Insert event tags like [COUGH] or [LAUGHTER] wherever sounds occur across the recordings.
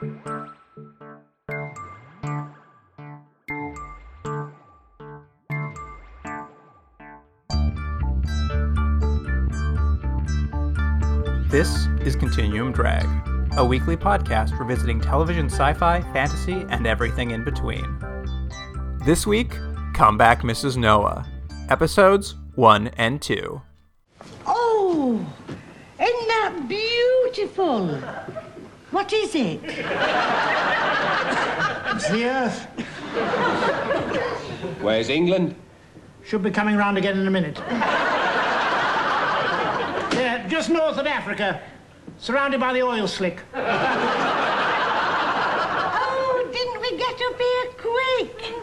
This is Continuum Drag, a weekly podcast revisiting television sci fi, fantasy, and everything in between. This week, Comeback Mrs. Noah, episodes 1 and 2. Oh, isn't that beautiful? What is it? It's the Earth. Where's England? Should be coming round again in a minute. yeah, just north of Africa, surrounded by the oil slick. Oh, didn't we get up here quick?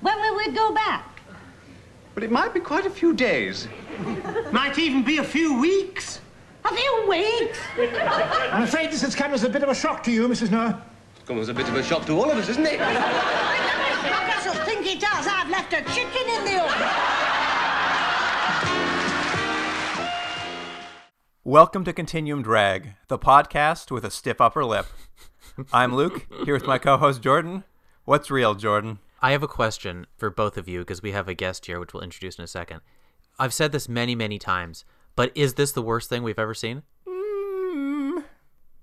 When will we go back? But it might be quite a few days. Might even be a few weeks. A few weeks? I'm afraid this has come as a bit of a shock to you, Mrs. Noah. It's come as a bit of a shock to all of us, isn't it? I shall think it does. I've left a chicken in the oven. Welcome to Continuum Drag, the podcast with a stiff upper lip. I'm Luke, here with my co host Jordan. What's real, Jordan? I have a question for both of you because we have a guest here, which we'll introduce in a second. I've said this many, many times, but is this the worst thing we've ever seen? Mm,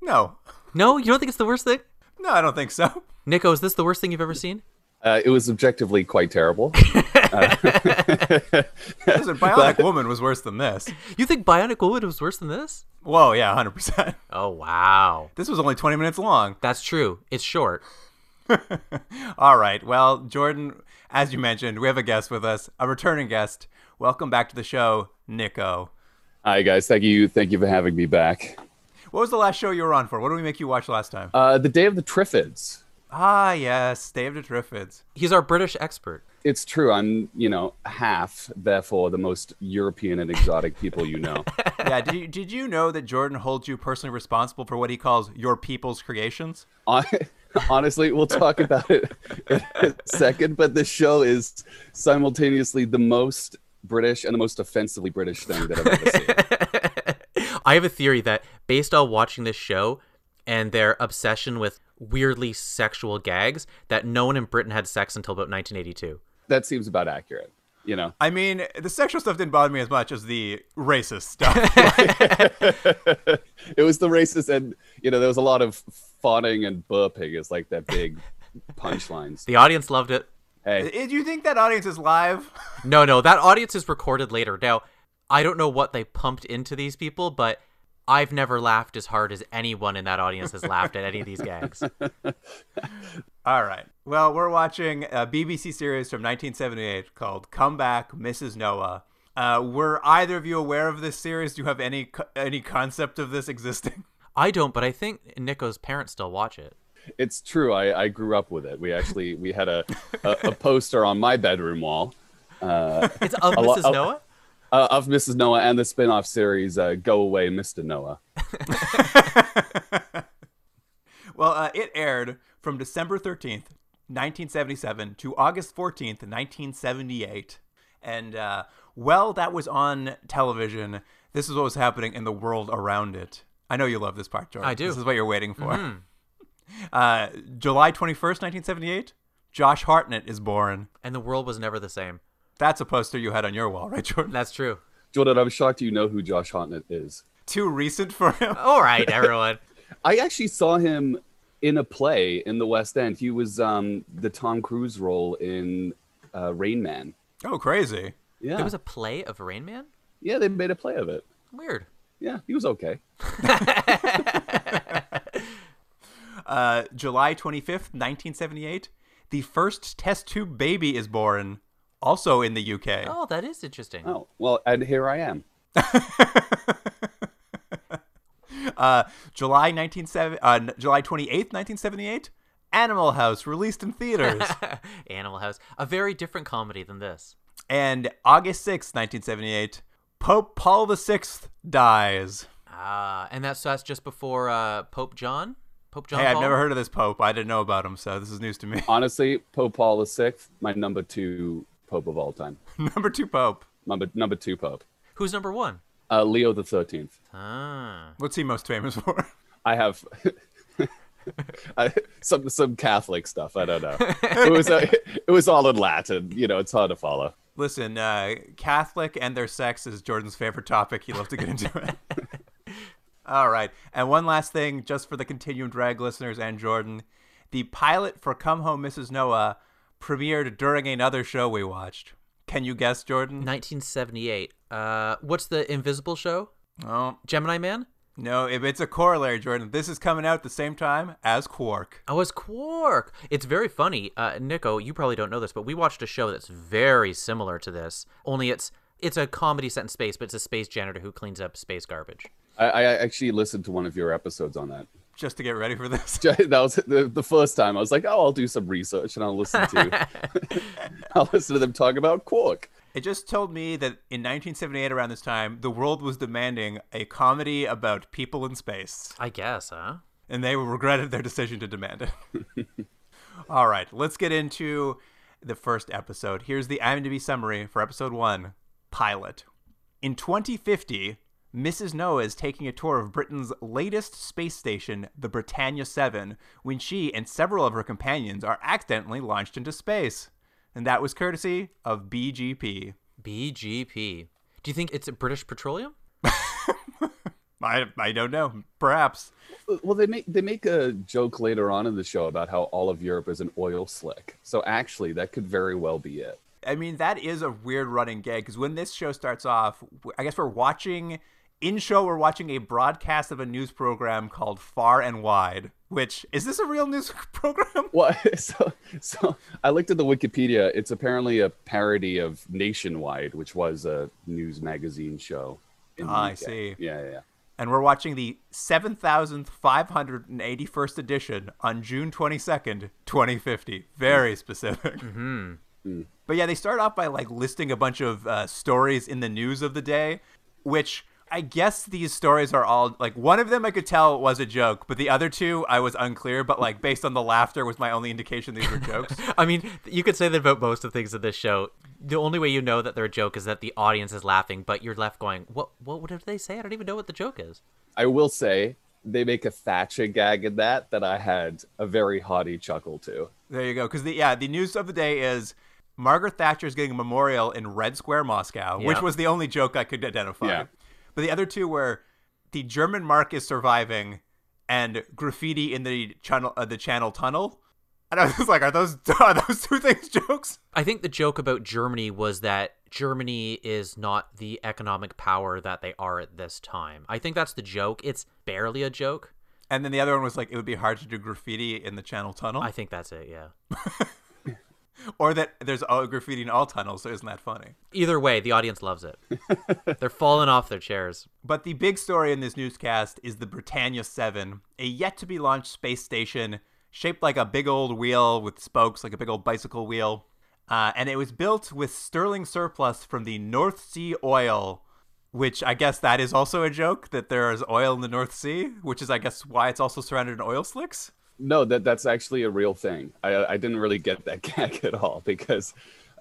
no. No, you don't think it's the worst thing? No, I don't think so. [LAUGHS] Nico, is this the worst thing you've ever seen? Uh, it was objectively quite terrible. [LAUGHS] [LAUGHS] Listen, Bionic Woman was worse than this. You think Bionic Woman was worse than this? Whoa, yeah, 100%. Oh, wow. This was only 20 minutes long. That's true. It's short. All right. Well, Jordan, as you mentioned, we have a guest with us, a returning guest. Welcome back to the show, Nico. Hi guys, thank you, thank you for having me back. What was the last show you were on for? What did we make you watch last time? Uh, the Day of the Triffids. ah, yes, Day of the Triffids. He's our British expert. It's true. I'm, you know, half, therefore, the most European and exotic people you know. [LAUGHS] yeah, did you, did you know that Jordan holds you personally responsible for what he calls your people's creations? Hon- [LAUGHS] Honestly, we'll talk about it in a second, but this show is simultaneously the most British and the most offensively British thing that I've ever seen. [LAUGHS] I have a theory that based on watching this show and their obsession with weirdly sexual gags, that no one in Britain had sex until about 1982. That seems about accurate. You know, I mean, the sexual stuff didn't bother me as much as the racist stuff. [LAUGHS] it was the racist, and you know, there was a lot of fawning and burping as like that big [LAUGHS] punchlines. The audience loved it. Hey, Do you think that audience is live? [LAUGHS] No, no, that audience is recorded later. Now, I don't know what they pumped into these people, but I've never laughed as hard as anyone in that audience has laughed at any of these gags. [LAUGHS] All right. Well, we're watching a BBC series from 1978 called Come Back, Mrs. Noah. Uh, were either of you aware of this series? Do you have any any concept of this existing? I don't, but I think Nico's parents still watch it. It's true. I, I grew up with it. We actually we had a, a, a poster on my bedroom wall Uh, It's of Mrs. a- Noah? uh, of Mrs. Noah and the spin-off series uh, Go Away, Mr. Noah. [LAUGHS] Well, uh, it aired from December 13th, 1977 to August 14th, 1978. And, uh, well, that was on television. This is what was happening in the world around it. I know you love this part, George. I do. This is what you're waiting for. [LAUGHS] Uh, July 21st, 1978, Josh Hartnett is born. And the world was never the same. That's a poster you had on your wall, right, Jordan? That's true. Jordan, I'm shocked you know who Josh Hartnett is. Too recent for him. All right, everyone. [LAUGHS] I actually saw him in a play in the West End. He was um, the Tom Cruise role in uh, Rain Man. Oh, crazy. Yeah, There was a play of Rain Man? yeah, they made a play of it. Weird. Yeah, he was okay. [LAUGHS] Uh, July 25th, 1978, the first test tube baby is born, also in the UK. Oh, that is interesting. Oh well, and here I am. [LAUGHS] Uh, July 1970, uh, July 28th, 1978, Animal House released in theaters. [LAUGHS] Animal House. A very different comedy than this. and August 6th, 1978, Pope Paul VI dies. Ah, and that's, that's just before uh, Pope John? Pope John Hey, I've never heard of this Pope. I didn't know about him, so this is news to me. [LAUGHS] Honestly, Pope Paul VI, my number two Pope of all time. [LAUGHS] Number two Pope. Number number two Pope. Who's number one? Uh, Leo the Thirteenth. Ah. What's he most famous for? [LAUGHS] I have I, some some Catholic stuff. I don't know. It was uh, it was all in Latin. You know, it's hard to follow. Listen, uh, Catholic and their sex is Jordan's favorite topic. He loves to get into it. All right. And one last thing, just for the continuum drag listeners and Jordan. The pilot for Come Home, Mrs. Noah premiered during another show we watched. Can you guess, Jordan? 1978. Uh, what's the Invisible show? Oh, Gemini Man? no, if it's a corollary, Jordan. This is coming out at the same time as Quark. Oh, it's Quark. It's very funny. Uh, Nico, you probably don't know this, but we watched a show that's very similar to this. Only it's it's a comedy set in space, but it's a space janitor who cleans up space garbage. I, I actually listened to one of your episodes on that. Just to get ready for this. [LAUGHS] That was the, the first time I was like, oh, I'll do some research and I'll listen to [LAUGHS] [LAUGHS] I'll listen to them talk about Quark. It just told me that in 1978, around this time, the world was demanding a comedy about people in space. I guess, huh? and they regretted their decision to demand it. All right, let's get into the first episode. Here's the IMDb summary for episode one Pilot. In 2050, Mrs. Noah is taking a tour of Britain's latest space station, the Britannia 7, when she and several of her companions are accidentally launched into space. And that was courtesy of BGP. BGP. Do you think it's British Petroleum? [LAUGHS] I, I don't know. Perhaps. Well, they make they make a joke later on in the show about how all of Europe is an oil slick. So actually, that could very well be it. I mean, that is a weird running gag because when this show starts off, I guess we're watching in show. We're watching a broadcast of a news program called Far and Wide. Which is this a real news [LAUGHS] program? Well, [LAUGHS] so so I looked at the Wikipedia. It's apparently a parody of Nationwide, which was a news magazine show. in the Ah, I see. Yeah, yeah, yeah. And we're watching the seven thousand five hundred and eighty-first edition on June twenty-second, twenty fifty. Very hmm. specific. Mm-hmm. Hmm. But yeah, they start off by like listing a bunch of uh, stories in the news of the day, which I guess these stories are all like one of them I could tell was a joke, but the other two I was unclear. But like based on the laughter was my only indication these were jokes. [LAUGHS] I mean, you could say that about most of the things in this show. The only way you know that they're a joke is that the audience is laughing, but you're left going, "What? What? What did they say? I don't even know what the joke is." I will say they make a Thatcher gag in that that I had a very haughty chuckle to. There you go. Because the yeah, the news of the day is Margaret Thatcher is getting a memorial in Red Square, Moscow, which was the only joke I could identify. Yeah. But the other two were the German mark is surviving and graffiti in the channel uh, the channel tunnel. And I was like, are those [LAUGHS] are those two things jokes? I think the joke about Germany was that Germany is not the economic power that they are at this time. I think that's the joke. It's barely a joke. And then the other one was like, it would be hard to do graffiti in the channel tunnel, I think that's it. Yeah. [LAUGHS] or that there's all graffiti in all tunnels. So isn't that funny? Either way, the audience loves it. [LAUGHS] They're falling off their chairs. But the big story in this newscast is the Britannia 7, a yet to be launched space station shaped like a big old wheel with spokes, like a big old bicycle wheel. Uh, and it was built with sterling surplus from the North Sea oil, which I guess that is also a joke that there is oil in the North Sea, which is, I guess, why it's also surrounded in oil slicks. No, that that's actually a real thing. I I didn't really get that [LAUGHS] gag at all because,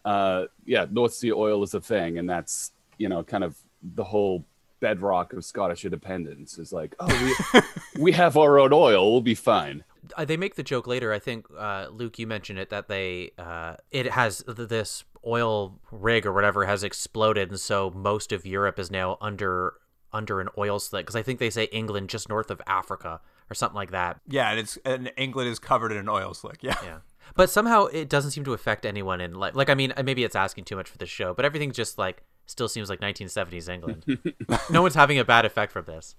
uh, yeah, North Sea oil is a thing, and that's you know kind of the whole bedrock of Scottish independence is like, oh, we [LAUGHS] we have our own oil, we'll be fine. Uh, they make the joke later. I think uh, Luke, you mentioned it that they uh, it has th- this oil rig or whatever has exploded, and so most of Europe is now under under an oil slick. Because I think they say England just north of Africa or something like that. Yeah, and it's and England is covered in an oil slick. Yeah. Yeah. But somehow it doesn't seem to affect anyone in like like I mean maybe it's asking too much for the show, but everything just like still seems like 1970s England. [LAUGHS] no one's having a bad effect from this.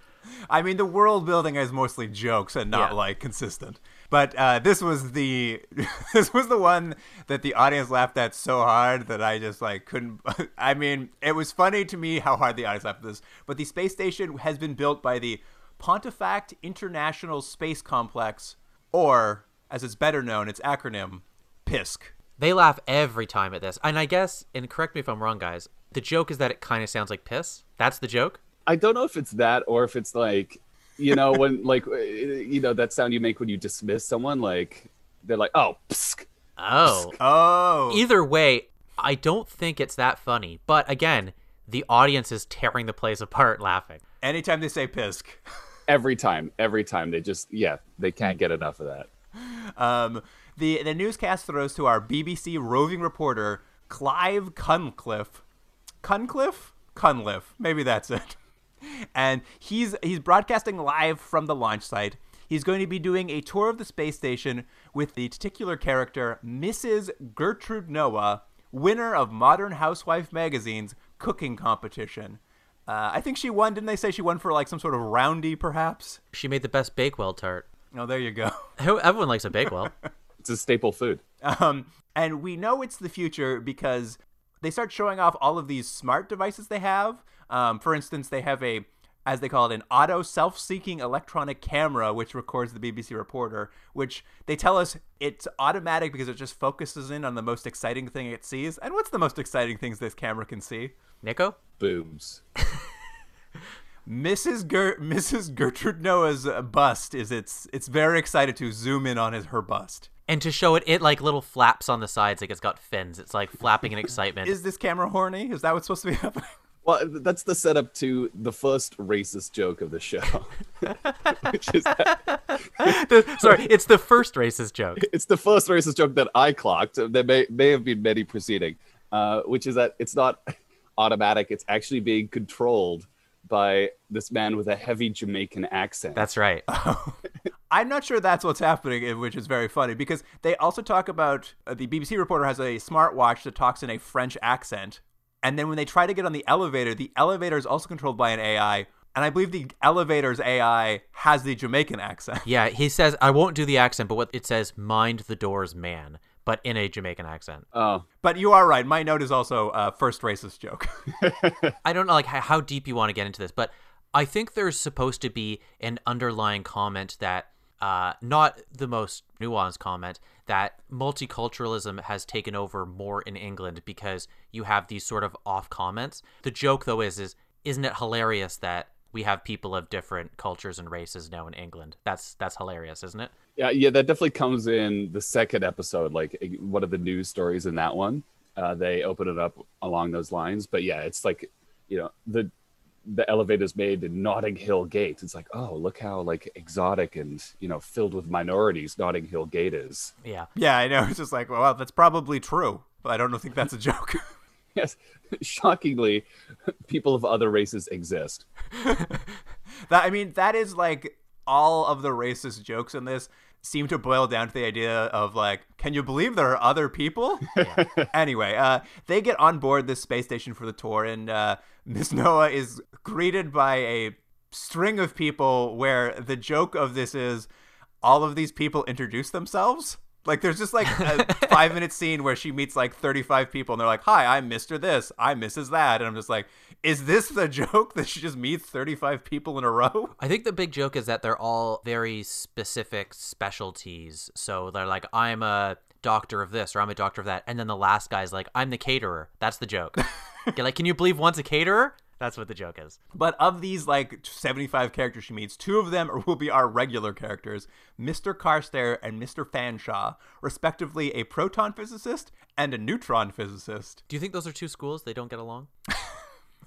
I mean, the world building is mostly jokes and not Yeah. like consistent. But uh, this was the [LAUGHS] this was the one that the audience laughed at so hard that I just like couldn't. [LAUGHS] I mean, it was funny to me how hard the audience laughed at this. But the space station has been built by the Pontefract International Space Complex, or as it's better known, its acronym PISC. They laugh every time at this. And I guess and correct me if I'm wrong guys, the joke is that it kind of sounds like piss. That's the joke? I don't know if it's that or if it's like, you know, when [LAUGHS] like you know that sound you make when you dismiss someone, like they're like, oh, psk. Oh. Oh, Either way, I don't think it's that funny. But again, the audience is tearing the place apart laughing. anytime they say PISC. [LAUGHS] every time, every time they just yeah they can't get enough of that. Um, the the newscast throws to our BBC roving reporter Clive Cunliffe. Cunliffe, Cunliffe, maybe that's it. And he's he's broadcasting live from the launch site. He's going to be doing a tour of the space station with the titular character Mrs. Gertrude Noah, winner of Modern Housewife magazine's cooking competition. Uh, I think she won. Didn't they say she won for like some sort of roundy, perhaps? She made the best Bakewell tart. Oh, there you go. [LAUGHS] Everyone likes a Bakewell. [LAUGHS] It's a staple food. Um, and we know it's the future because they start showing off all of these smart devices they have. Um, for instance, they have a, as they call it, an auto self seeking electronic camera which records the BBC reporter, which they tell us it's automatic because it just focuses in on the most exciting thing it sees. And what's the most exciting things this camera can see? Nico? Booms. Mrs. Ger- Mrs. Gertrude Noah's bust is it's it's very excited to zoom in on his her bust. And to show it, it like little flaps on the sides, like it's got fins. It's like flapping in [LAUGHS] excitement. Is this camera horny? Is that what's supposed to be [LAUGHS] happening? Well, that's the setup to the first racist joke of the show, [LAUGHS] which is that [LAUGHS] The- sorry, it's the first racist joke. [LAUGHS] it's the first racist joke that I clocked. There may may have been many preceding, uh, which is that it's not automatic. It's actually being controlled by this man with a heavy Jamaican accent. That's right. I'm not sure that's what's happening, eh, which is very funny because they also talk about uh, the BBC reporter has a smartwatch that talks in a French accent. And then when they try to get on the elevator, the elevator is also controlled by an AI. And I believe the elevator's AI has the Jamaican accent. [LAUGHS] Yeah, he says, I won't do the accent, but what it says, mind the doors, man, but in a Jamaican accent. oh, But you are right. My note is also uh, first racist joke. [LAUGHS] I don't know like how, how deep you want to get into this, but I think there's supposed to be an underlying comment that uh, not the most nuanced comment that multiculturalism has taken over more in England because you have these sort of off comments. The joke though is is isn't it hilarious that we have people of different cultures and races now in England? That's that's hilarious, isn't it? yeah, yeah. That definitely comes in the second episode. Like eh, one of the news stories in that one, uh, they open it up along those lines. But yeah, it's like you know the the elevator's made in Notting Hill Gate. It's like, oh, look how like exotic and you know filled with minorities Notting Hill Gate is. Yeah. yeah, I know. [LAUGHS] It's just like, well, that's probably true. But I don't think that's a joke. [LAUGHS] Yes, [LAUGHS] shockingly, people of other races exist. That I mean, that is like all of the racist jokes in this seem to boil down to the idea of like, can you believe there are other people? anyway, uh, they get on board this space station for the tour, and uh, Miss Noah is greeted by a string of people. Where the joke of this is, all of these people introduce themselves. Like, there's just like a [LAUGHS] five minute scene where she meets like 35 people, and they're like, "Hi, I'm Mr. This, I'm Mrs. That," and I'm just like, "Is this the [LAUGHS] joke that she just meets 35 people in a row?" I think the big joke is that they're all very specific specialties. So they're like, I'm a doctor of this or I'm a doctor of that. And then the last guy's like, I'm the caterer. That's the joke. [LAUGHS] Like, can you believe one's a caterer? That's what the joke is. But of these like 75 characters she meets, two of them [LAUGHS] will be our regular characters, Mr. Carstairs and Mr. Fanshawe, respectively a proton physicist and a neutron physicist. Do you think those are two schools? They don't get along?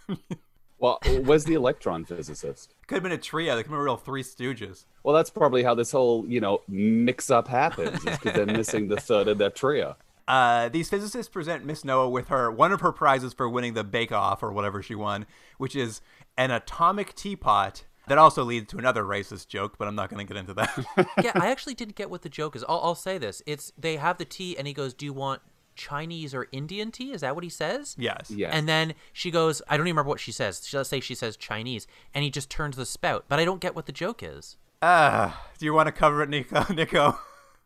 [LAUGHS] Well, where's the electron physicist? Could have been a trio. They could have been real Three Stooges. Well, that's probably how this whole you know mix up happens. Is because they're missing the third of their trio. Uh, these physicists present Miss Noah with her one of her prizes for winning the Bake Off or whatever she won, which is an atomic teapot. That also leads to another racist joke, but I'm not going to get into that. [LAUGHS] yeah, I [LAUGHS] actually didn't get what the joke is. I'll, I'll say this. It's they have the tea and he goes, "Do you want Chinese or Indian tea?" Is that what he says? yes. Yeah. And then she goes, I don't even remember what she says. She let's say she says Chinese, and he just turns the spout. But I don't get what the joke is. Uh, do you want to cover it, Nico? [LAUGHS] Nico?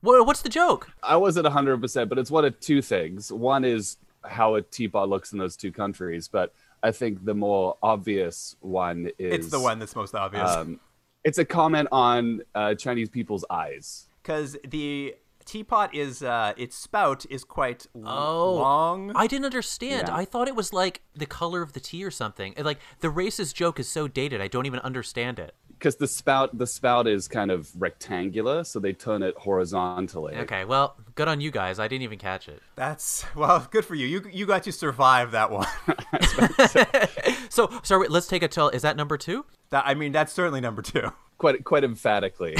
What, what's the joke? I wasn't 100%, but it's one of two things. One is how a teapot looks in those two countries, but I think the more obvious one is It's the one that's most obvious. Um, it's a comment on uh, Chinese people's eyes. because the teapot is uh its spout is quite l- Oh. long I didn't understand. Yeah. I thought it was like the color of the tea or something. Like the racist joke is so dated. I don't even understand it. Because the spout, the spout is kind of rectangular, so they turn it horizontally. Okay, well, good on you guys. I didn't even catch it. that's well good for you you you got to survive that one [LAUGHS] [LAUGHS] So, sorry, let's take a tell. Is that number two? that i mean that's certainly number two quite quite emphatically.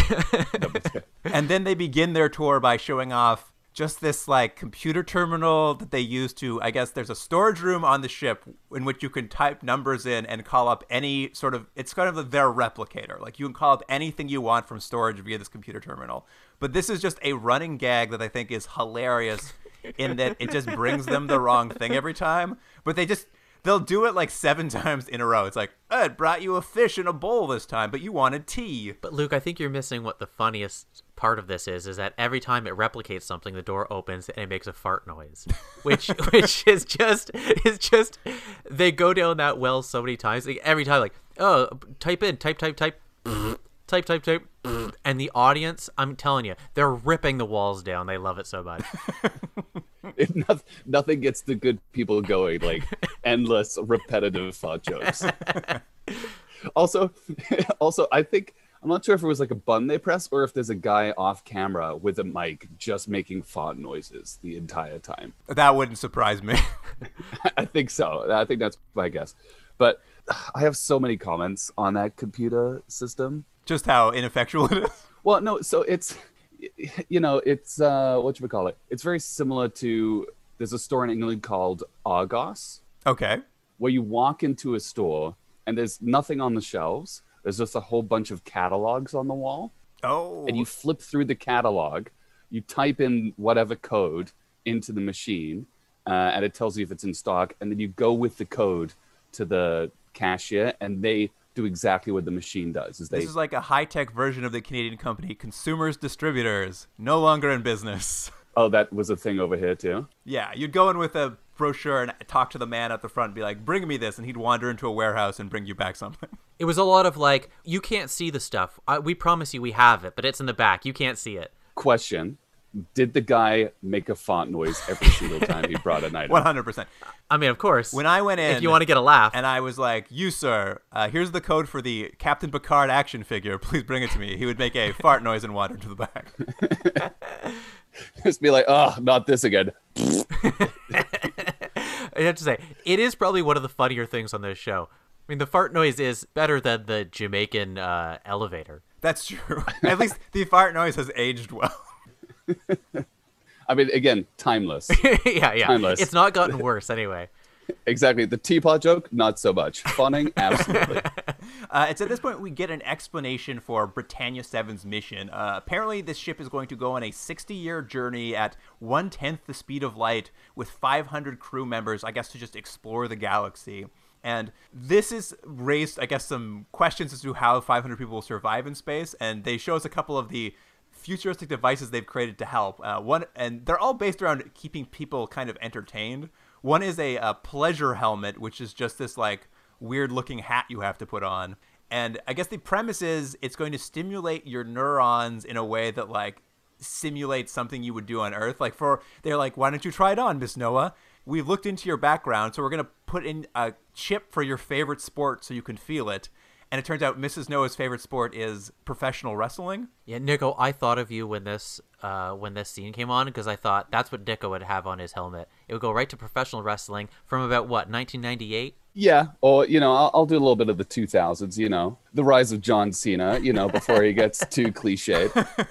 [LAUGHS] and then they begin their tour by showing off just this like computer terminal that they use to i guess there's a storage room on the ship in which you can type numbers in and call up any sort of it's kind of their replicator. Like you can call up anything you want from storage via this computer terminal. But this is just a running gag that i think is hilarious in that it just brings them the wrong thing every time. But they just they'll do it like seven [LAUGHS] times in a row it's like oh, it brought you a fish in a bowl this time but you wanted tea But Luke, I think you're missing what the funniest part of this is. Is that every time it replicates something, the door opens and it makes a fart noise, which [LAUGHS] which is just is just they go down that well so many times. Like, every time, like oh, type in, type, type, type, type, type, type, and the audience, I'm telling you, they're ripping the walls down. They love it so much. [LAUGHS] [LAUGHS] It, noth- nothing gets the good people going like endless repetitive fart jokes. [LAUGHS] also, [LAUGHS] also, I think I'm not sure if it was like a button they press or if there's a guy off camera with a mic just making fart noises the entire time. that wouldn't surprise me I think so. I think that's my guess. But [SIGHS] I have so many comments on that computer system. just how ineffectual it is Well, no, so it's you know, it's uh what you would call it? It's very similar to there's a store in England called Argos okay where you walk into a store and there's nothing on the shelves. There's just a whole bunch of catalogs on the wall. Oh, And you flip through the catalog, you type in whatever code into the machine, uh, and it tells you if it's in stock. And then you go with the code to the cashier, and they do exactly what the machine does. Is they this is like a high tech version of the Canadian company Consumers Distributing, no longer in business. [LAUGHS] oh, that was a thing over here too. Yeah, you'd go in with a brochure and talk to the man at the front and be like, bring me this. And he'd wander into a warehouse and bring you back something. [LAUGHS] It was a lot of like, you can't see the stuff. I, we promise you we have it, but it's in the back. You can't see it. Question: Did the guy make a font noise every single time he brought an item? 100%. I mean, of course. When I went in. if you want to get a laugh, And I was like, you, sir, uh, here's the code for the Captain Picard action figure. Please bring it to me. He would make a [LAUGHS] fart noise and wander to the back. [LAUGHS] Just be like, oh, not this again. [LAUGHS] I have to say, it is probably one of the funnier things on this show. I mean, the fart noise is better than the Jamaican uh, elevator. That's true. At least the fart noise has aged well. [LAUGHS] I mean, again, timeless. [LAUGHS] yeah, yeah. Timeless. It's not gotten worse anyway. [LAUGHS] exactly. The teapot joke, not so much. Funning, absolutely. Uh, it's at this point we get an explanation for Britannia 7's mission. Uh, apparently, this ship is going to go on a 60 year journey at one tenth the speed of light with 500 crew members, I guess, to just explore the galaxy. And this has raised, I guess, some questions as to how 500 people will survive in space. And they show us a couple of the futuristic devices they've created to help. Uh, one, and they're all based around keeping people kind of entertained. One is a, uh pleasure helmet, which is just this like weird looking hat you have to put on. And I guess the premise is it's going to stimulate your neurons in a way that like simulates something you would do on Earth. Like for they're like, why don't you try it on, Miss Noah? We've looked into your background, so we're gonna put in a chip for your favorite sport so you can feel it. And it turns out Mrs. Noah's favorite sport is professional wrestling. Yeah, Nico, I thought of you when this uh, when this scene came on because I thought that's what Nico would have on his helmet. It would go right to professional wrestling from about what 1998. yeah. Or, you know, I'll, I'll do a little bit of the 2000s, you know, the rise of John Cena, you know, before he gets too [LAUGHS] cliched.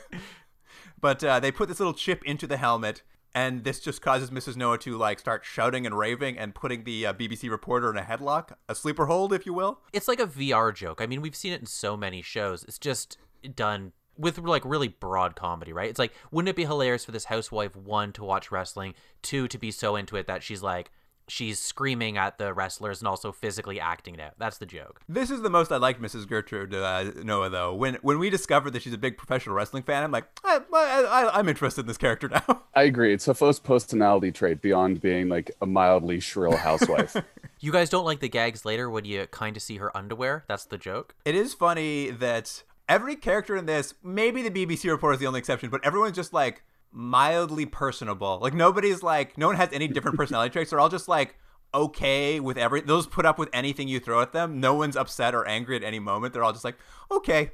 But uh, they put this little chip into the helmet, and this just causes Mrs. Noah to like start shouting and raving and putting the uh, BBC reporter in a headlock, a sleeper hold, if you will. It's like a VR joke. I mean, we've seen it in so many shows. It's just done with like really broad comedy, right? It's like, wouldn't it be hilarious for this housewife one to watch wrestling, two to be so into it that she's like she's screaming at the wrestlers and also physically acting it out. That's the joke. This is the most I liked Mrs. Gertrude uh, Noah though. When when we discovered that she's a big professional wrestling fan, I'm like, I, I, I, I'm interested in this character now. [LAUGHS] I agree. It's a first personality trait beyond being like a mildly shrill housewife. [LAUGHS] You guys don't like the gags later when you kind of see her underwear? That's the joke. it is funny that every character in this, maybe the BBC reporter is the only exception, but everyone's just like mildly personable. Like nobody's like no one has any different personality traits. They're all just like okay with every those put up with anything you throw at them. No one's upset or angry at any moment. They're all just like, okay.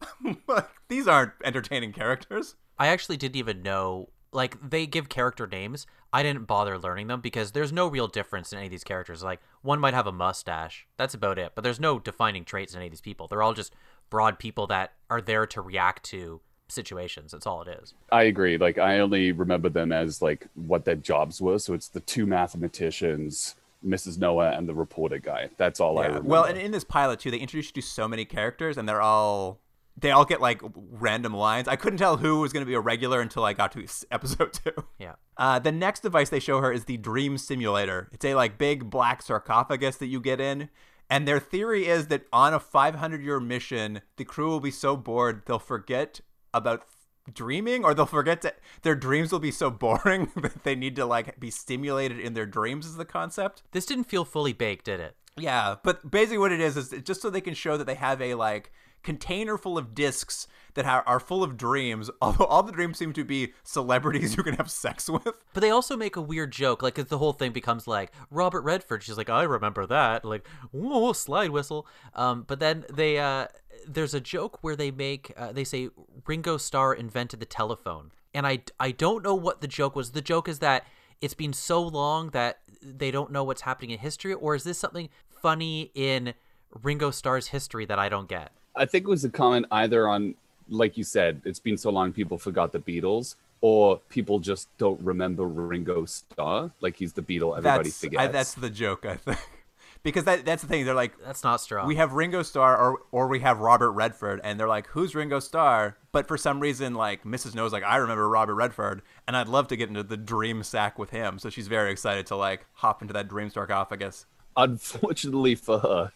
[LAUGHS] Like, These aren't entertaining characters. I actually didn't even know. Like they give character names. I didn't bother learning them because there's no real difference in any of these characters. Like one might have a mustache. That's about it. But there's no defining traits in any of these people. They're all just broad people that are there to react to situations. That's all it is. I agree. Like I only remember them as like what their jobs were. So it's the two mathematicians, Mrs. Noah, and the reporter guy. That's all I Yeah. remember. Well, and in this pilot too, they introduced you to so many characters, and they're all they all get like random lines. I couldn't tell who was going to be a regular until I got to [LAUGHS] episode two. Yeah. Uh, the next device they show her is the Dream Simulator. It's a like big black sarcophagus that you get in. And their theory is that on a 500 year mission, the crew will be so bored they'll forget about dreaming or they'll forget to their dreams will be so boring [LAUGHS] that they need to like be stimulated in their dreams is the concept. This didn't feel fully baked, did it? Yeah, but basically what it is is just so they can show that they have a like container full of discs that are, full of dreams. Although all the dreams seem to be celebrities [LAUGHS] you can have sex with. But they also make a weird joke, like the whole thing becomes like Robert Redford. She's like, I remember that, like, whoa, slide whistle. Um, but then they, uh, there's a joke where they make, uh, they say Ringo Starr invented the telephone, and I, I don't know what the joke was. The joke is that it's been so long that they don't know what's happening in history, or is this something funny in Ringo Starr's history that I don't get? I think it was a comment either on, like you said, it's been so long people forgot the Beatles, or people just don't remember Ringo Starr. Like he's the Beatle everybody That's forgets. I, that's the joke, I think. [LAUGHS] because that that's the thing. They're like That's not strong. we have Ringo Starr or or we have Robert Redford, and they're like, "Who's Ringo Starr?" But for some reason, like Mrs. Noah's, like I remember Robert Redford, and I'd love to get into the dream sack with him. So she's very excited to like hop into that dream sarcophagus. Unfortunately for her,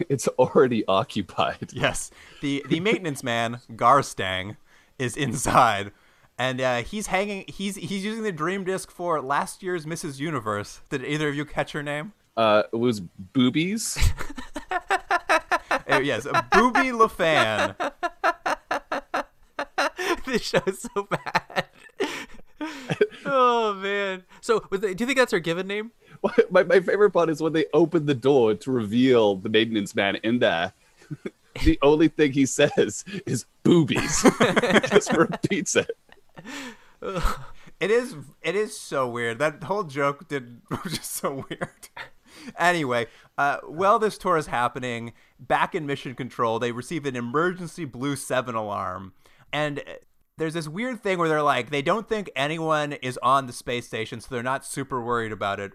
[LAUGHS] it's already occupied. Yes, the the maintenance man Garstang is inside, and uh, he's hanging. He's he's using the dream disc for last year's Mrs. Universe. Did either of you catch her name? Uh, it was boobies. [LAUGHS] Uh, yes, Booby LaFan. [LAUGHS] this show is so bad. Oh man. So, was they- do you think that's her given name? [LAUGHS] my, my favorite part is when they open the door to reveal the maintenance man in there. [LAUGHS] the only thing he says is boobies. [LAUGHS] Just repeats it. It is it is so weird. That whole joke did was just so weird. anyway, uh, while this tour is happening, back in Mission Control, they receive an emergency Blue Seven alarm, and there's this weird thing where they're like they don't think anyone is on the space station, so they're not super worried about it.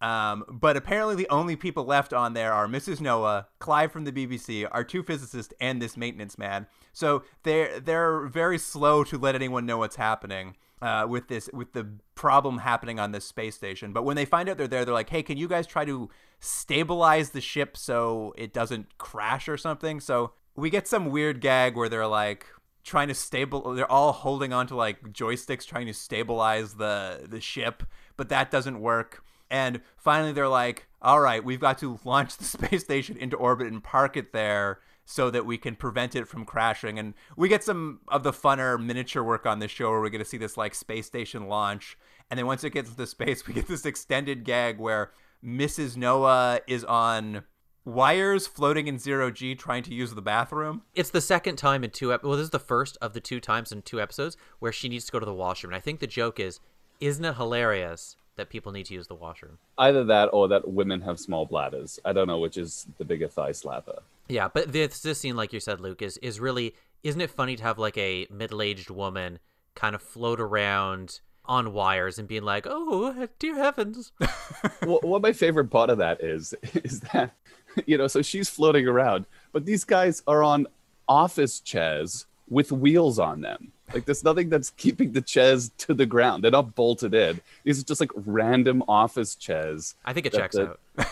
Um, but apparently, the only people left on there are Mrs. Noah, Clive from the BBC, our two physicists, and this maintenance man. So they're they're very slow to let anyone know what's happening uh, with this with the problem happening on this space station. But when they find out they're there, they're like, "Hey, can you guys try to stabilize the ship so it doesn't crash or something?" So we get some weird gag where they're like trying to stable they're all holding on to like joysticks trying to stabilize the the ship but that doesn't work. And finally they're like all right we've got to [LAUGHS] launch the space station into orbit and park it there so that we can prevent it from crashing. And we get some of the funner miniature work on this show where we get to see this like space station launch. And then once it gets to space [LAUGHS] we get this extended gag where mrs noah is on wires floating in zero g trying to use the bathroom It's the second time in two ep- well, this is the first of the two times in two episodes where she needs to go to the washroom. And I think the joke is, isn't it hilarious that people need to use the washroom? Either that or that women have small bladders. I don't know which is the bigger thigh slapper. Yeah, but this this scene, like you said, Luke, is is really isn't it funny to have like a middle aged woman kind of float around on wires and being like, "Oh, dear heavens!" [LAUGHS] well, what my favorite part of that is [LAUGHS] is that [LAUGHS] you know so she's floating around. But these guys are on office chairs with wheels on them. Like there's nothing that's keeping the chairs to the ground. They're not bolted in. These are just like random office chairs I think it checks the- out.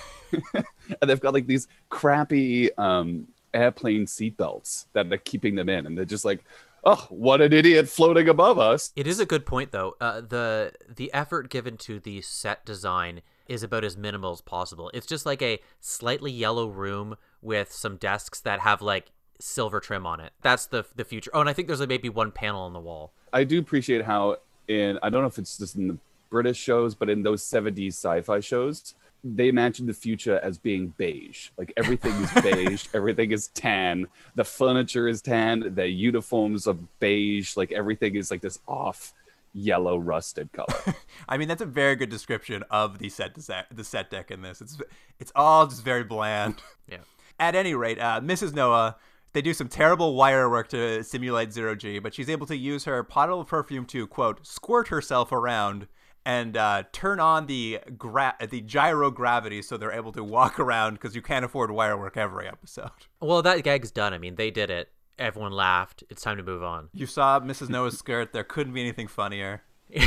[LAUGHS] and they've got like these crappy um airplane seatbelts that are keeping them in. And they're just like oh what an idiot floating above us. It is a good point, though. Uh, the the effort given to the set design is about as minimal as possible. It's just like a slightly yellow room with some desks that have like silver trim on it. That's the the future. Oh, and I think there's like maybe one panel on the wall. I do appreciate how in I don't know if it's just in the British shows, but in those 70s sci-fi shows, they imagine the future as being beige. Like everything is [LAUGHS] beige, everything is tan, the furniture is tan, the uniforms are beige, like everything is like this off yellow rusted color. [LAUGHS] I mean, that's a very good description of the set desa- the set deck in this. It's it's all just very bland. [LAUGHS] Yeah. At any rate, uh, Mrs. Noah They do some terrible wire work to simulate zero G, but she's able to use her bottle of perfume to quote squirt herself around and uh, turn on the gra- the gyro gravity so they're able to walk around because you can't afford wire work every episode. Well, that gag's done. I mean, they did it. Everyone laughed. It's time to move on. You saw Mrs. Noah's [LAUGHS] skirt. There couldn't be anything funnier. [LAUGHS]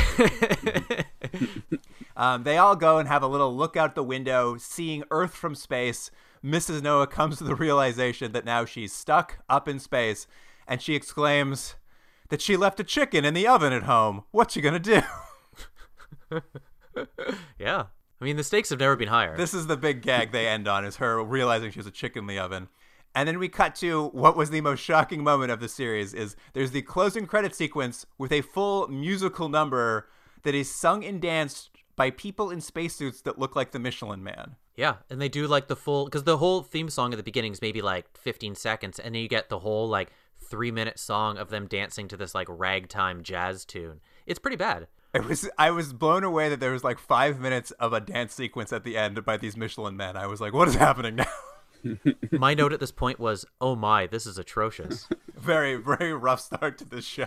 um, they all go and have a little look out the window, seeing Earth from space. Mrs. Noah comes to the realization that now she's stuck up in space, and she exclaims that she left a chicken in the oven at home. What's she gonna do? [LAUGHS] yeah. I mean, the stakes have never been higher. This is the big gag they end on is her realizing she has a chicken in the oven. And then we cut to what was the most shocking moment of the series is there's the closing credit sequence with a full musical number that is sung and danced by people in spacesuits that look like the Michelin Man. Yeah, and they do like the full because the whole theme song at the beginning is maybe like 15 seconds, and then you get the whole like three minute song of them dancing to this like ragtime jazz tune. It's pretty bad. It was I was blown away that there was like five minutes of a dance sequence at the end by these Michelin men. I was like, what is happening now? [LAUGHS] [LAUGHS] my note at this point was, "Oh my, this is atrocious." [LAUGHS] very, very rough start to this show.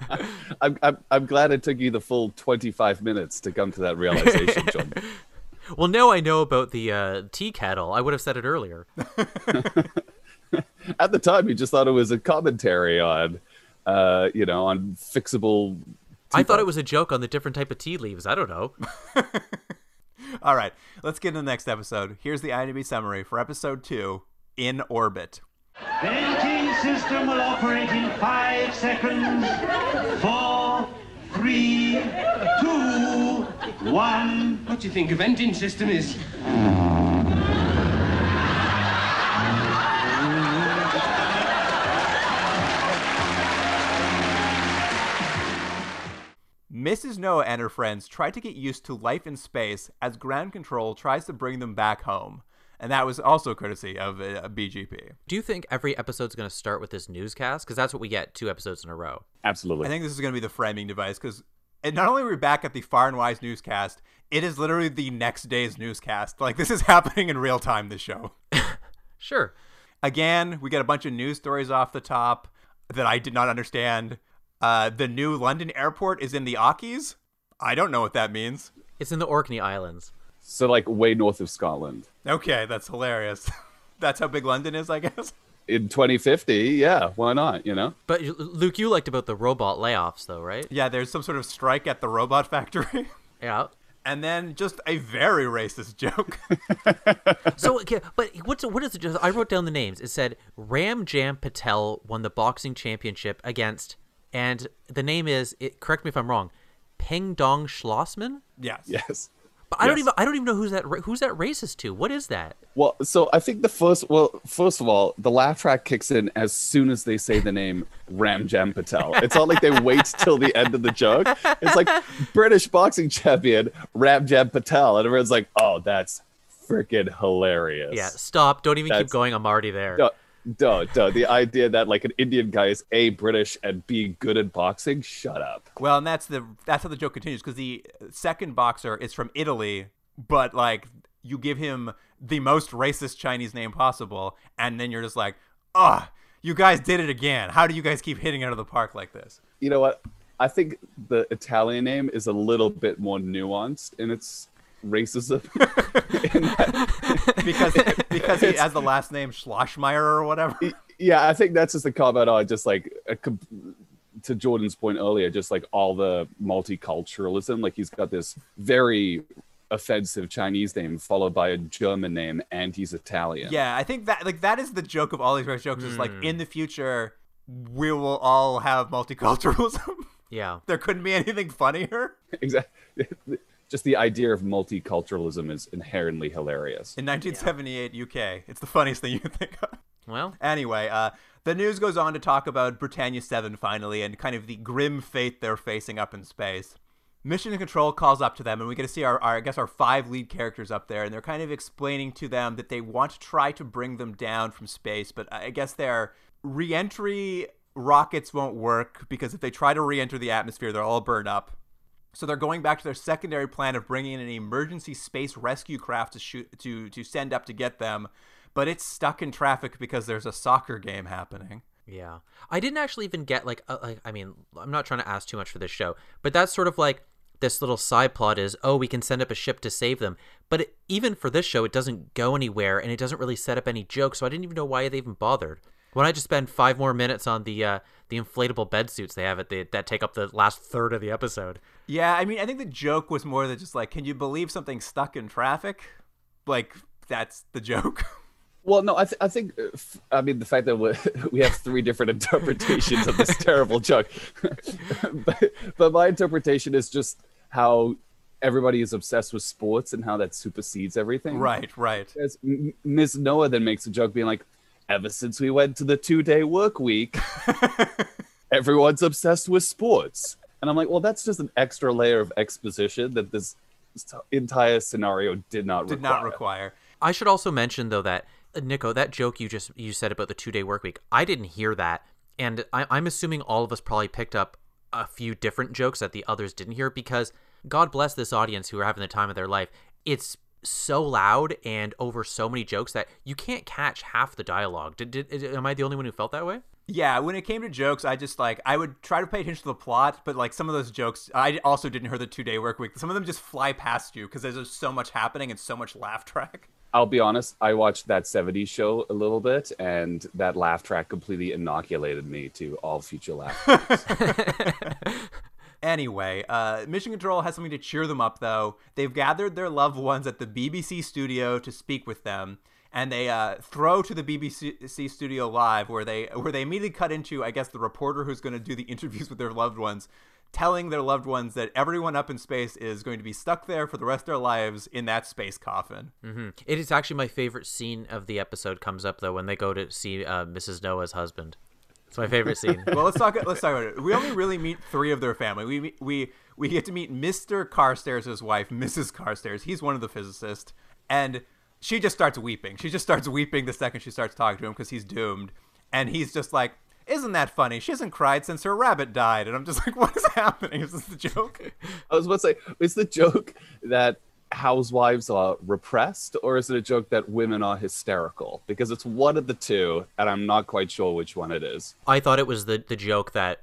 [LAUGHS] I'm, I'm, I'm glad it took you the full 25 minutes to come to that realization, John. well, now I know about the uh, tea kettle. I would have said it earlier. At the time, you just thought it was a commentary on, uh, you know, on fixable. I thought it was a joke on the different type of tea leaves. I don't know. All right, let's get into the next episode. Here's the IMDb summary for episode two In Orbit. The venting system will operate in five seconds. Four, three, two, one. What do you think a venting system is? Mrs. Noah and her friends try to get used to life in space as ground control tries to bring them back home. And that was also courtesy of uh, BGP. Do you think every episode's going to start with this newscast? Because that's what we get two episodes in a row. Absolutely. I think this is going to be the framing device because not only are we back at the Far and Wide newscast, it is literally the next day's newscast. Like, this is [LAUGHS] happening in real time, this show. [LAUGHS] sure. Again, we get a bunch of news stories off the top that I did not understand. Uh, the new London airport is in the Orkneys. I don't know what that means. It's in the Orkney Islands. So, like, way north of Scotland. Okay, that's hilarious. [LAUGHS] that's how big London is, I guess. In 2050, yeah, why not, you know? But Luke, you liked about the robot layoffs, though, right? Yeah, there's some sort of strike at the robot factory. [LAUGHS] yeah. And then just a very racist joke. [LAUGHS] so, okay, but what's what is it? Just I wrote down the names. It said Ram Jam Patel won the boxing championship against, and the name is. It, correct me if I'm wrong. Peng Dong Schlossman. Yes. Yes. But I Yes. don't even I don't even know who's that who's that racist to. What is that? Well, so I think the first, well, first of all, the laugh track kicks in as soon as they say the name Ram Jam Patel. It's not like they wait till the end of the joke. It's like British boxing champion Ram Jam Patel, and everyone's like, "Oh, that's freaking hilarious." Yeah, stop. Don't even keep going. I'm already there. No, no, no. The idea that like an Indian guy is a British and b good at boxing. Shut up. Well, and that's the that's how the joke continues because the second boxer is from Italy, but like you give him the most racist Chinese name possible, and then you're just like, ah, you guys did it again. How do you guys keep hitting out of the park like this? You know what? I think the Italian name is a little bit more nuanced in its racism. [LAUGHS] That- Because because he has the last name Schlossmeyer or whatever. yeah, I think that's just a comment on just like a, to Jordan's point earlier, just like all the multiculturalism. Like he's got this very offensive Chinese name followed by a German name, and he's Italian. Yeah, I think that like that is the joke of all these race jokes. Is like hmm. in the future we will all have multiculturalism. Yeah. [LAUGHS] there couldn't be anything funnier. exactly. Just the idea of multiculturalism is inherently hilarious. In 1978 UK, it's the funniest thing [LAUGHS] you can think of. Well, Anyway, uh, the news goes on to talk about Britannia 7 finally and kind of the grim fate they're facing up in space. Mission Control calls up to them, and we get to see our, our, I guess, our five lead characters up there, and they're kind of explaining to them that they want to try to bring them down from space, but I guess their re-entry rockets won't work because if they try to re-enter the atmosphere, they'll all burn up. So they're going back to their secondary plan of bringing in an emergency space rescue craft to shoot to to send up to get them. but it's stuck in traffic because there's a soccer game happening. Yeah, I didn't actually even get like, uh, like I mean, I'm not trying to ask too much for this show, but that's sort of like this little side plot is oh we can send up a ship to save them but it, even for this show it doesn't go anywhere and it doesn't really set up any jokes so i didn't even know why they even bothered why don't i just spend five more minutes on the uh the inflatable bed suits they have at the that take up the last third of the episode Yeah, I mean, I think the joke was more than just like, can you believe something stuck in traffic? Like, that's the joke. [LAUGHS] Well, no, I, th- I think, uh, f- I mean, the fact that we, [LAUGHS] we have three different interpretations of this [LAUGHS] terrible joke, but, but my interpretation is just how everybody is obsessed with sports and how that supersedes everything. right, right. As M- Ms. Noah then makes a joke being like, ever since we went to the two day work week, [LAUGHS] everyone's obsessed with sports. And I'm like, well, that's just an extra layer of exposition that this entire scenario did not Did not require. I should also mention though that uh, Nico, that joke you just you said about the two day work week, I didn't hear that, and I, I'm assuming all of us probably picked up a few different jokes that the others didn't hear because God bless this audience who are having the time of their life. It's so loud and over so many jokes that you can't catch half the dialogue. Did, did, am I the only one who felt that way? Yeah, when it came to jokes, I just like I would try to pay attention to the plot, but like some of those jokes, I also didn't hear the two day work week. Some of them just fly past you because there's just so much happening and so much laugh track. I'll be honest, I watched that 70s show a little bit, and that laugh track completely inoculated me to all future laughs. [LAUGHS] Anyway, uh, Mission Control has something to cheer them up, though. They've gathered their loved ones at the BBC studio to speak with them, and they uh, throw to the BBC studio live, where they where they immediately cut into, I guess, the reporter who's going to do the [LAUGHS] interviews with their loved ones, telling their loved ones that everyone up in space is going to be stuck there for the rest of their lives in that space coffin. hmm It is actually my favorite scene of the episode comes up though when they go to see uh, Mrs. Noah's husband. It's my favorite scene. [LAUGHS] well, let's talk. Let's talk about it. We only really meet three of their family. We we we get to meet Mr. Carstairs' wife, Mrs. Carstairs. He's one of the physicists, and she just starts weeping. She just starts weeping the second she starts talking to him because he's doomed, and he's just like, "Isn't that funny? She hasn't cried since her rabbit died." And I'm just like, [LAUGHS] "What is happening? Is this the joke?" I was about to say, is the joke that housewives are repressed, or is it a joke that women are hysterical? Because it's one of the two, and I'm not quite sure which one it is. I thought it was the the joke that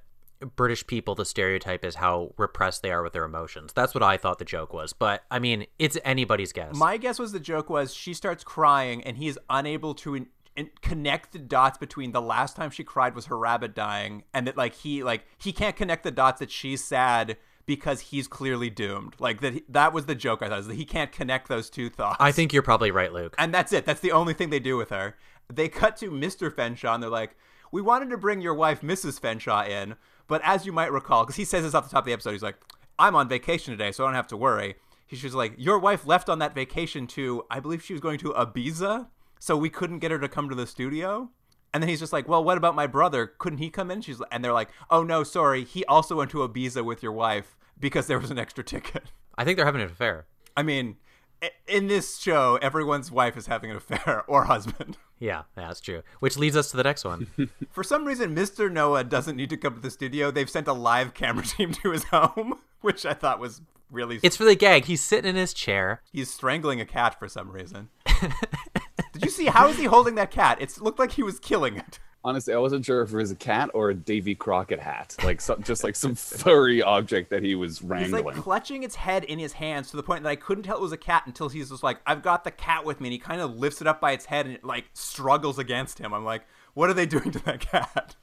British people the stereotype is how repressed they are with their emotions. That's what I thought the joke was. But I mean, it's anybody's guess. My guess was the joke was she starts crying and he is unable to in, in, connect the dots between the last time she cried was her rabbit dying and that like he like he can't connect the dots that she's sad because he's clearly doomed. Like that he- that was the joke I thought is that he can't connect those two thoughts. I think you're probably right, Luke. and that's it. That's the only thing they do with her. They cut to Mr. Fenshaw and they're like, "We wanted to bring your wife, Mrs. Fenshaw, in, but as you might recall, because he says this off the top of the episode, he's like, "I'm on vacation today, so I don't have to worry." He's just like, "Your wife left on that vacation to, I believe she was going to Ibiza, so we couldn't get her to come to the studio." And then he's just like, "Well, what about my brother? Couldn't he come in?" She's and they're like, "Oh no, sorry, he also went to Ibiza with your wife because there was an extra ticket." [LAUGHS] I think they're having an affair. I mean, in this show, everyone's wife is having an affair [LAUGHS] or husband. [LAUGHS] Yeah, yeah, that's true. Which leads us to the next one. For some reason, Mr. Noah doesn't need to come to the studio. They've sent a live camera team to his home, which I thought was really. it's for the gag. He's sitting in his chair. He's strangling a cat for some reason. Did you see how is he holding that cat? It looked like he was killing it. Honestly, I wasn't sure if it was a cat or a Davy Crockett hat, like some, just like some [LAUGHS] furry object that he was wrangling. He's like clutching its head in his hands to the point that I couldn't tell it was a cat until he's just like, I've got the cat with me. And he kind of lifts it up by its head and it like struggles against him. I'm like, what are they [LAUGHS] doing to that cat?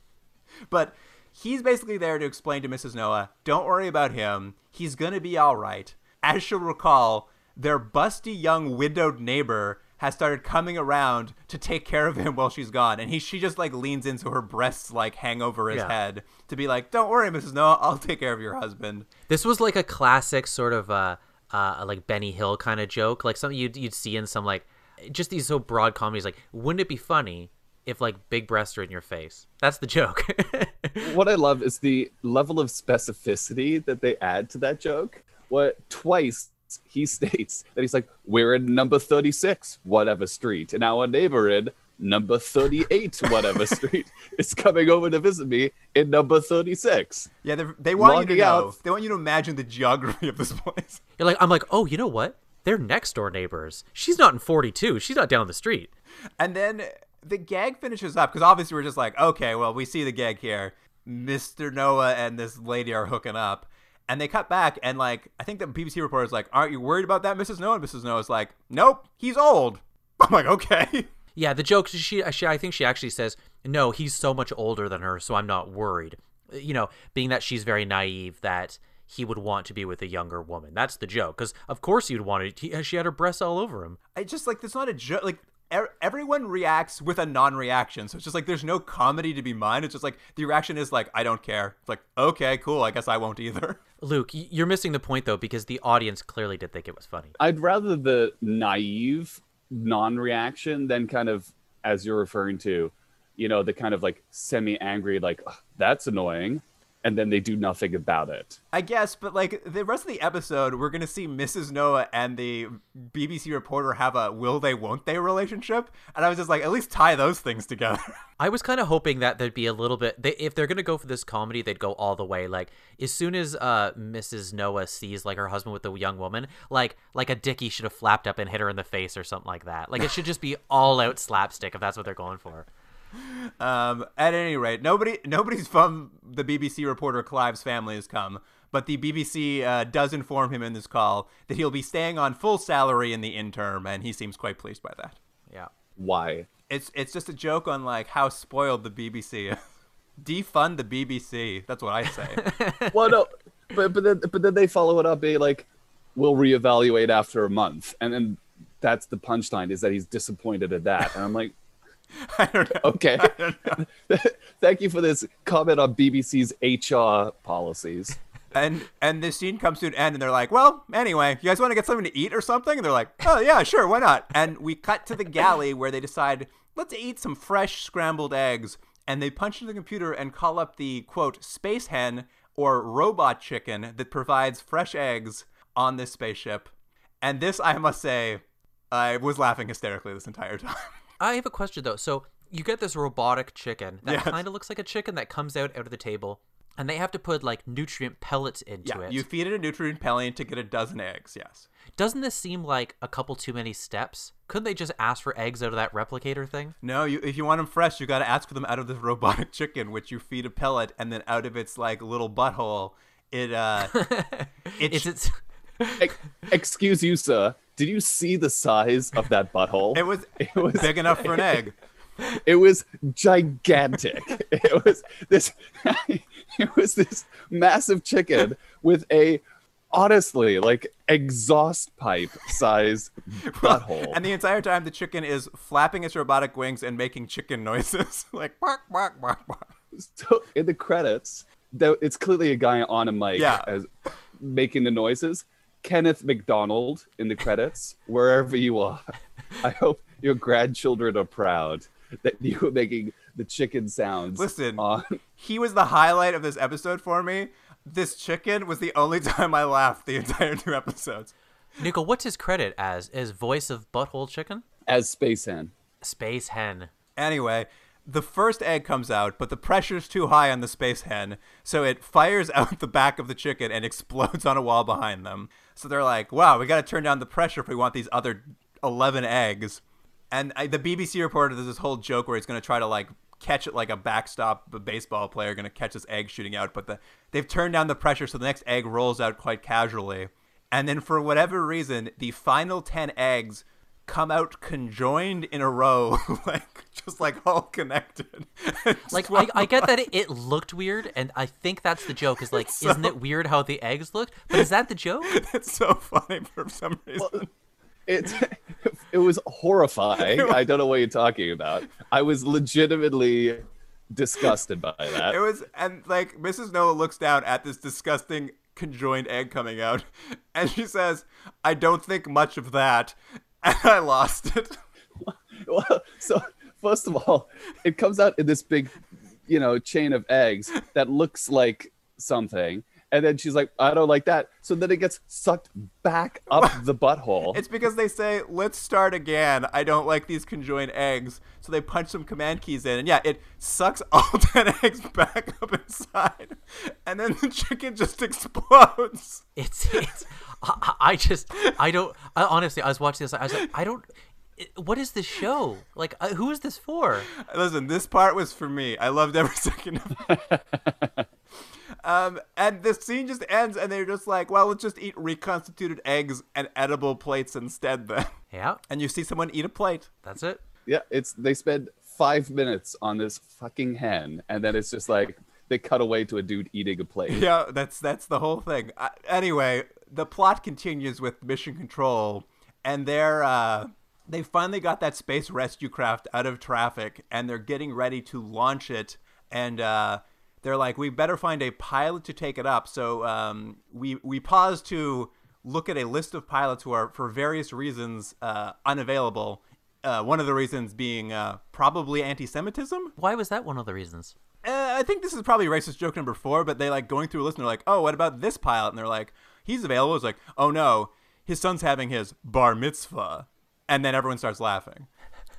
But he's basically there to explain to Mrs. Noah, don't worry about him. He's going to be all right. As she'll recall, their busty young widowed neighbor has started coming around to take care of him [LAUGHS] while she's gone. And he she just like leans into her breasts like hang over his Yeah. head to be like, Don't worry, Mrs. Noah, I'll take care of your husband. This was like a classic sort of uh, uh like Benny Hill kind of joke, like something you'd you'd see in some like just these so broad comedies. Like, wouldn't it be funny if like big breasts are in your face? That's the joke. [LAUGHS] what I love is the level of specificity that they add to that joke. What twice he states that he's like, we're in number 36, whatever street, and our neighbor in number 38, whatever [LAUGHS] street, is coming over to visit me in number 36. Yeah, they they want you to know. out. They want you to imagine the geography of this [LAUGHS] place. You're like, I'm like, oh, you know what? They're next door neighbors. She's not in 42. She's not down the street. And then the gag finishes up because obviously we're just like, okay, well, we see the gag here. Mr. Noah and this lady are hooking up. And they cut back, and like, I think the BBC reporter's like, Aren't you worried about that, Mrs. Noah? And Mrs. is like, Nope, he's old. [LAUGHS] I'm like, Okay. Yeah, the joke she, she I think she actually says, "No, he's so much older than her, so I'm not worried." Uh, you know, being that she's very naive that he would want to be with a younger woman. That's the joke cuz of course you'd want it. He, she had her breasts all over him. I just like, that's not a joke. Like, er- everyone reacts with a non reaction. So it's just like, there's no comedy to be mined. It's just like, the reaction is like, I don't care. It's like, okay, cool. I guess I won't either. [LAUGHS] Luke, you're missing the point though because the audience clearly did think it was funny. I'd rather the naive non-reaction than kind of as you're referring to, you know, the kind of like semi-angry, like that's annoying, and then they do nothing about it. I guess, but like the rest of the episode, we're gonna see Mrs. Noah and the BBC reporter have a will they, won't they relationship, and I was just like, at least tie those things together. [LAUGHS] I was kind of hoping that there'd be a little bit. They, if they're gonna go for this comedy, they'd go all the way. Like as soon as uh, Mrs. Noah sees like her husband with the young woman, like like a dicky should have flapped up and hit her in the face or something like that. Like it should just be all out slapstick if that's what they're going for. Um, at any rate, nobody nobody's from the BBC reporter Clive's family has come, but the BBC uh, does inform him in this call that he'll be staying on full salary in the interim, and he seems quite pleased by that. Yeah. Why? It's it's just a joke on like how spoiled the BBC is. [LAUGHS] Defund the BBC. That's what I say. [LAUGHS] well, no, but but then but then they follow it up being like, "We'll reevaluate after a month," and then that's the punchline is that he's disappointed at that, and I'm like, [LAUGHS] I don't know. okay, [LAUGHS] thank you for this comment on BBC's HR policies. And and this scene comes to an end, and they're like, "Well, anyway, you guys want to get something to eat or something?" And they're like, "Oh yeah, sure, why not?" And we cut to the galley where they decide, "Let's eat some fresh scrambled eggs." And they punch into the computer and call up the quote space hen or robot chicken that provides fresh eggs on this spaceship. And this, I must say, I was laughing hysterically this entire [LAUGHS] time. I have a question though. So you get this robotic chicken that Yes. kind of looks like a chicken that comes out out of the table, and they have to put like nutrient pellets into yeah, it. you feed it a nutrient pellet to get a dozen eggs. Yes. Doesn't this seem like a couple too many steps? Couldn't they just ask for eggs out of that replicator thing? No, you if you want them fresh, you got to ask for them out of this [LAUGHS] robotic chicken, which you feed a pellet, and then out of its like little butthole, it uh, [LAUGHS] it Is it? Ex- Excuse you, sir. Did you see the size of that butthole? it was It was big enough for an egg. It was gigantic. It was this. [LAUGHS] It was this massive chicken with a, honestly, like exhaust pipe size [LAUGHS] butthole. And the entire time, the chicken is flapping its robotic wings and making chicken noises, [LAUGHS] like bark, bark, bark, bark. so in the credits, though, it's clearly a guy on a mic Yeah. as making the noises. Kenneth McDonald in the credits, wherever you are. [LAUGHS] I hope your grandchildren are proud that you were making the chicken sounds. Listen, on he was the highlight of this episode for me. This chicken was the only time I laughed the entire two episodes. Nico, what's his credit as? As voice of Butthole Chicken? as Space Hen. Space Hen. Anyway, the first egg comes out, but the pressure's too high on the space hen, so it fires [LAUGHS] out the back of the chicken and explodes on a wall behind them. So they're like, wow, we gotta turn down the pressure if we want these other 11 eggs. And I, the BBC reporter does this whole joke where he's gonna try to like catch it like a backstop a baseball player gonna catch this egg shooting out, but the, they've turned down the pressure so the next egg rolls out quite casually. And then for whatever reason, the final 10 eggs come out conjoined in a row, [LAUGHS] like just like all connected. [LAUGHS] Like I, I get that it, [LAUGHS] it looked weird, and I think that's the joke. Is like, so- isn't it weird how the eggs looked? But is that the joke? it's so funny for some reason. It it was horrifying. I don't know what you're talking about. I was legitimately disgusted by that. It was, and like Mrs. Noah looks down at this disgusting conjoined egg coming out, and she says, "I don't think much of that," and [LAUGHS] I lost it. [LAUGHS] Well, so first of all, it comes out in this big, you know, chain of eggs that looks like something. And then she's like, I don't like that. So then it gets sucked back up [LAUGHS] the butthole. It's because they say, "Let's start again." I don't like these conjoined eggs, so they punch some command keys in, and yeah, it sucks [LAUGHS] all ten eggs back up inside, and then the chicken just explodes. It's it's. I, I just I don't. I, honestly, I was watching this. I was like, I don't. what is this show? Like, uh, who is this for? Listen, this part was for me. I loved every [LAUGHS] second of it. Um, and the scene just ends, and they're just like, well, let's just eat reconstituted eggs and edible plates instead, then. Yeah, And you see someone eat a plate. that's it. Yeah, it's they spend five minutes on this fucking hen, and then it's just like they cut away to a dude eating a plate. Yeah, that's that's the whole thing. Uh, anyway, the plot continues with Mission Control, and they're uh, they finally got that space rescue craft out of traffic, and they're getting ready to launch it. And uh, they're like, we better find a pilot to take it up. So um, we we pause to look at a list of pilots who are, for various reasons, uh, unavailable. Uh, one of the reasons being uh, probably anti-Semitism. Why was that one of the reasons? Uh, I think this is probably racist joke number four, but they like going through a list and they're like, oh, what about this pilot? And they're like, he's available. It's like, oh no, his son's having his bar mitzvah. And then everyone starts laughing.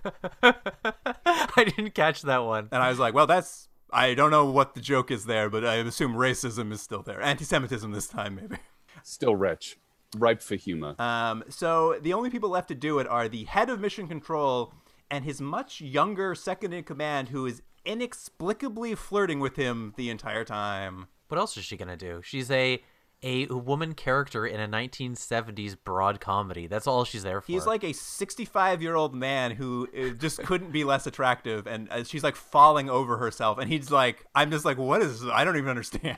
[LAUGHS] I didn't catch that one. And I was like, well, that's, I don't know what the joke is there, but I assume racism is still there. Anti Semitism this time, maybe. Still rich, ripe for humor. Um, so the only people left to do it are the head of mission control and his much younger second in command who is inexplicably flirting with him the entire time. What else is she gonna do? She's a a woman character in a 1970s broad comedy. That's all she's there for. He's like a 65 year old man who uh, just couldn't be less attractive, and uh, she's like falling over herself, and he's like, I'm just like, what is? This? I don't even understand.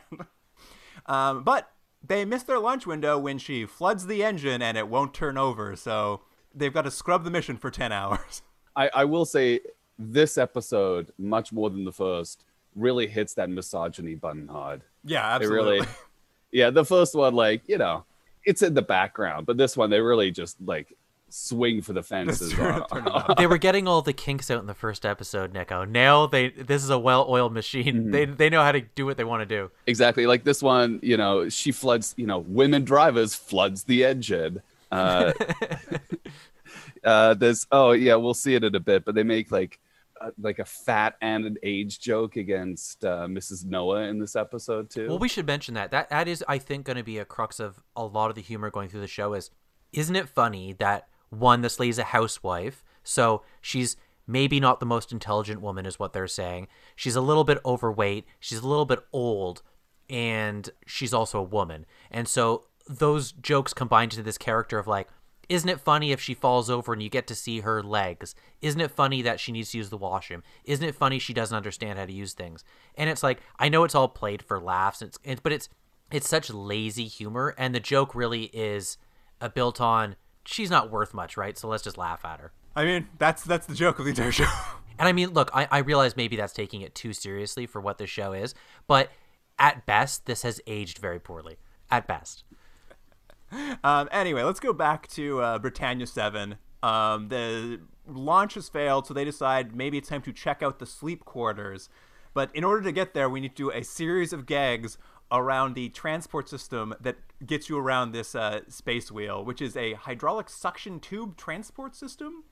[LAUGHS] um, but they miss their lunch window when she floods the engine and it won't turn over, so they've got to scrub the mission for 10 [LAUGHS] hours. I, I will say this episode, much more than the first, really hits that misogyny button hard. yeah, It absolutely. really, [LAUGHS] yeah. The first one, like you know, it's in the background, but this one, they really just like swing for the fences. [LAUGHS] on- Turn it on. they were getting all the kinks out in the first episode, Nico. Now they this is a well-oiled machine. They they know how to do what they want to do. exactly like this one. You know, she floods. You know, women drivers floods the engine. Uh, [LAUGHS] [LAUGHS] uh, there's oh yeah, we'll see it in a bit, but they make like. Like a fat and an age joke against uh, Mrs. Noah in this episode too. Well, we should mention that. That that is, I think, going to be a crux of a lot of the humor going through the show. Is isn't it funny that one, this lady's a housewife, so she's maybe not the most intelligent woman, is what they're saying. She's a little bit overweight. She's a little bit old, and she's also a woman. And so those jokes combined to this character of like, isn't it funny if she falls over and you get to see her legs? Isn't it funny that she needs to use the washroom? Isn't it funny she doesn't understand how to use things? And it's like I know it's all played for laughs, it's, it's but it's it's such lazy humor, and the joke really is uh, built on she's not worth much, right? So let's just laugh at her. I mean, that's that's the joke of the entire show. [LAUGHS] And I mean, look, I, I realize maybe that's taking it too seriously for what the show is, but at best, this has aged very poorly. At best. Um, anyway, let's go back to uh, Britannia 7. Um, the launch has failed, so they decide maybe it's time to check out the sleep quarters. But in order to get there, we need to do a series of gags around the transport system that gets you around this uh, space wheel, which is a hydraulic suction tube transport system.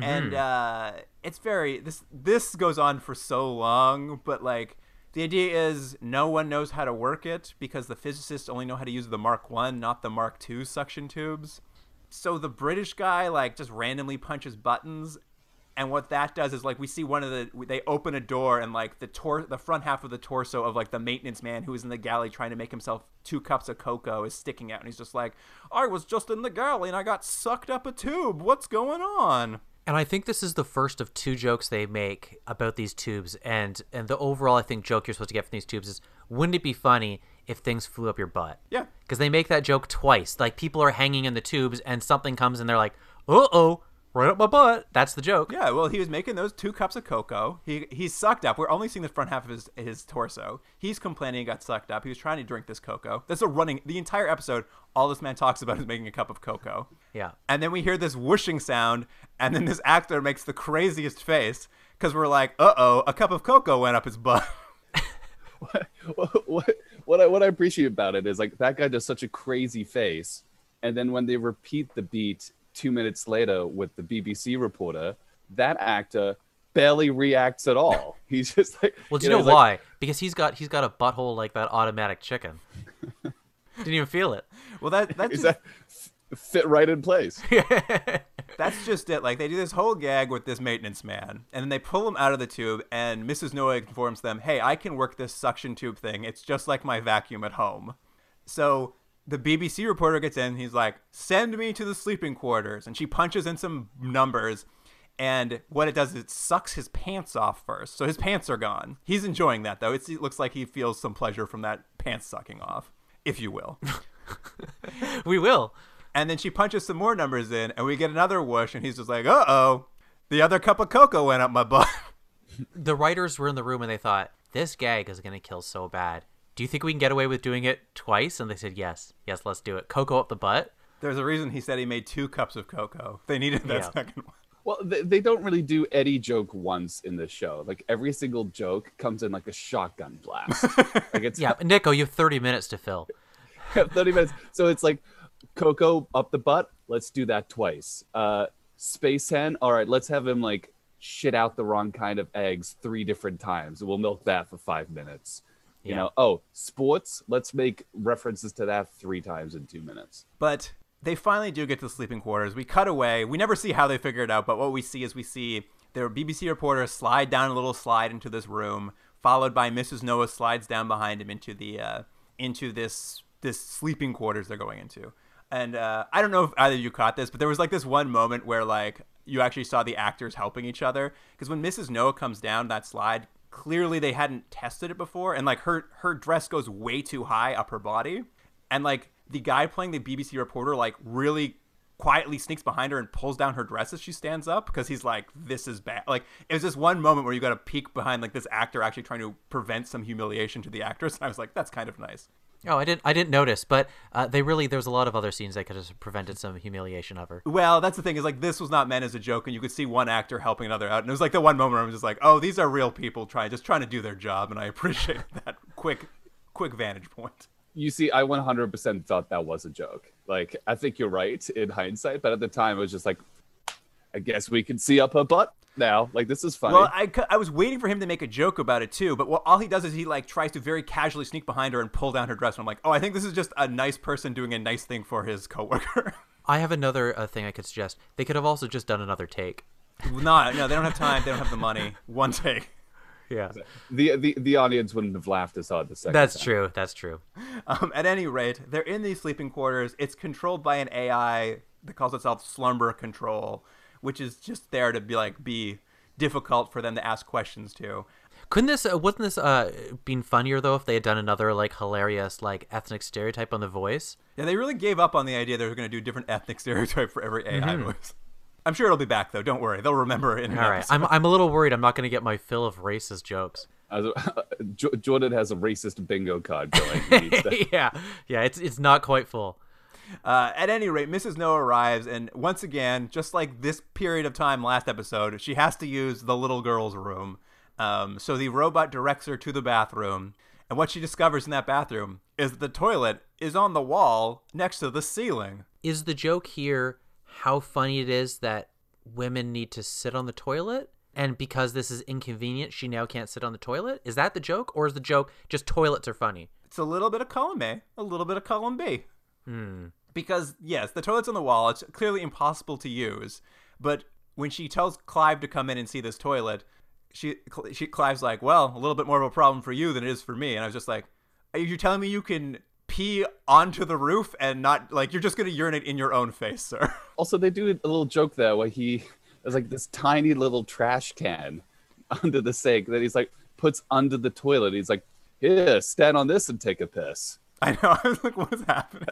And uh, it's very this this goes on for so long, but like the idea is no one knows how to work it because the physicists only know how to use the Mark One, not the Mark Two suction tubes. So the British guy like just randomly punches buttons, and what that does is like we see one of the they open a door and like the tor the front half of the torso of like the maintenance man who is in the galley trying to make himself two cups of cocoa is sticking out, and he's just like, I was just in the galley and I got sucked up a tube. What's going on? And I think this is the first of two jokes they make about these tubes, and and the overall I think joke you're supposed to get from these tubes is wouldn't it be funny if things flew up your butt? Yeah. Because they make that joke twice. Like people are hanging in the tubes, and something comes, and they're like, "Uh oh, right up my butt." That's the joke. Yeah, well, he was making those two cups of cocoa. He he's sucked up. We're only seeing the front half of his his torso. He's complaining he got sucked up. He was trying to drink this cocoa. That's a running the entire episode. All this man talks about is making a cup of cocoa. Yeah. And then we hear this whooshing sound, and then this actor makes the craziest face because we're like, uh oh, a cup of cocoa went up his butt. [LAUGHS] what, what what I what I appreciate about it is like that guy does such a crazy face, and then when they repeat the beat two minutes later with the BBC reporter, that actor barely reacts at all. [LAUGHS] He's just like, Well, do you know, he's like, why? because he's got he's got a butthole like that automatic chicken. [LAUGHS] Didn't even feel it. well, that that's just- that fit right in place? [LAUGHS] That's just it. Like they do this whole gag with this maintenance man, and then they pull him out of the tube, and Mrs. Noah informs them, "Hey, I can work this suction tube thing. It's just like my vacuum at home." So the BBC reporter gets in. He's like, "Send me to the sleeping quarters," and she punches in some numbers. And what it does is it sucks his pants off first. So his pants are gone. He's enjoying that, though. It's, it looks like he feels some pleasure from that pants sucking off, if you will. [LAUGHS] we will. And then she punches some more numbers in, and we get another whoosh, and he's just like, uh oh, the other cup of cocoa went up my butt. [LAUGHS] The writers were in the room and they thought, this gag is going to kill so bad. Do you think we can get away with doing it twice? And they said, yes. Yes, let's do it. Cocoa up the butt? There's a reason he said he made two cups of cocoa. They needed that Yeah. second one. Well, they, they don't really do any joke once in this show. Like every single joke comes in like a shotgun blast. [LAUGHS] like it's Yeah, Nico, you have 30 minutes to fill. [LAUGHS] 30 minutes. So it's like cocoa up the butt. Let's do that twice. Uh, Space Hen. All right, let's have him like shit out the wrong kind of eggs three different times. We'll milk that for five minutes. You Yeah. know, oh, sports. Let's make references to that three times in two minutes. But they finally do get to the sleeping quarters. We cut away. We never see how they figure it out, but what we see is we see their BBC reporter slide down a little slide into this room, followed by Mrs. Noah slides down behind him into the uh, into this this sleeping quarters they're going into. And uh, I don't know if either of you caught this, but there was like this one moment where like you actually saw the actors helping each other because when Mrs. Noah comes down that slide, clearly they hadn't tested it before, and like her her dress goes way too high up her body, and like the guy playing the BBC reporter like really quietly sneaks behind her and pulls down her dress as she stands up because he's like this is bad. Like it was this one moment where you got to peek behind like this actor actually trying to prevent some humiliation to the actress and i was like that's kind of nice Oh, I didn't. I didn't notice, but uh, they really. There's a lot of other scenes that could have prevented some humiliation of her. well that's the thing is like this was not meant as a joke and you could see one actor helping another out and it was like the one moment where i was just like oh these are real people trying just trying to do their job and i [LAUGHS] appreciate that quick quick vantage point You see, I 100% thought that was a joke. Like, I think you're right in hindsight, but at the time, it was just like, I guess we can see up her butt now. Like, this is funny. Well, I, I was waiting for him to make a joke about it too, but what, all he does is he like tries to very casually sneak behind her and pull down her dress. And I'm like, oh, I think this is just a nice person doing a nice thing for his coworker. [LAUGHS] I have another uh, thing I could suggest. They could have also just done another take. no, no, they don't have time. They don't have the money. One take. Yeah, the, the the audience wouldn't have laughed as hard the second that's time. true. That's true. Um, at any rate, they're in these sleeping quarters. It's controlled by an AI that calls itself Slumber Control, which is just there to be like be difficult for them to ask questions to. Couldn't this? Uh, wasn't this uh been funnier though if they had done another like hilarious like ethnic stereotype on the voice? Yeah, they really gave up on the idea they were going to do different ethnic [LAUGHS] stereotype for every AI voice. I'm sure it'll be back though. Don't worry, they'll remember it. In an All right, episode. I'm I'm a little worried. I'm not going to get my fill of racist jokes. As a- [LAUGHS] Jo- Jordan has a racist bingo card going. He needs to- [LAUGHS] yeah, yeah. It's it's not quite full. Uh, at any rate, Mrs. Noah arrives, and once again, just like this period of time last episode, she has to use the little girl's room. Um, so the robot directs her to the bathroom, and what she discovers in that bathroom is that the toilet is on the wall next to the ceiling. Is the joke here how funny it is that women need to sit on the toilet? And because this is inconvenient, she now can't sit on the toilet? Is that the joke? Or is the joke just toilets are funny? It's a little bit of column A, a little bit of column B. Hmm. Because, yes, the toilet's on the wall. It's clearly impossible to use. But when she tells Clive to come in and see this toilet, she, she Clive's like, well, a little bit more of a problem for you than it is for me. And I was just like, are you telling me you can pee onto the roof and not, like, you're just going to urinate in your own face, sir? [LAUGHS] also, they do a little joke there where he there's like this tiny little trash can [LAUGHS] under the sink that he's like puts under the toilet. He's like, "Here, stand on this and take a piss." [LAUGHS] I know. I was like, what is happening?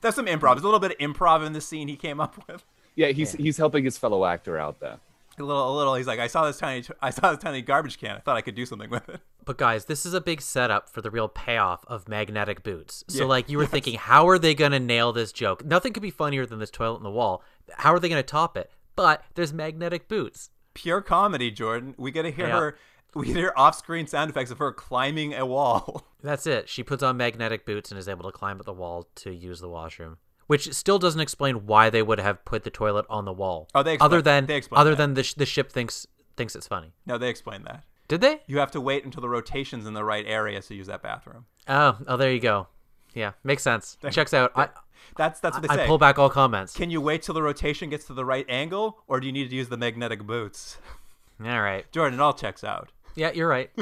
That's some improv. There's a little bit of improv in the scene he came up with. Yeah, he's he's helping his fellow actor out there. A little, a little. He's like, I saw this tiny, I saw this tiny garbage can. I thought I could do something with it. But guys, this is a big setup for the real payoff of magnetic boots. So Yeah, like you were [LAUGHS] thinking, how are they gonna nail this joke? Nothing could be funnier than this toilet in the wall. How are they gonna top it? But there's magnetic boots. Pure comedy, Jordan. We get to hear Yeah. her. We hear off-screen sound effects of her climbing a wall. [LAUGHS] That's it. She puts on magnetic boots and is able to climb up the wall to use the washroom. Which still doesn't explain why they would have put the toilet on the wall. Oh, they explain- other than they explain other that. than the, sh- the ship thinks thinks it's funny. No, they explain that. Did they? You have to wait until the rotation's in the right area to use that bathroom. Oh, oh, there you go. Yeah, makes sense. Checks out. I That's that's what they say. I pull back all comments. Can you wait till the rotation gets to the right angle, or do you need to use the magnetic boots? [LAUGHS] All right. Jordan, it all checks out. Yeah, you're right. [LAUGHS]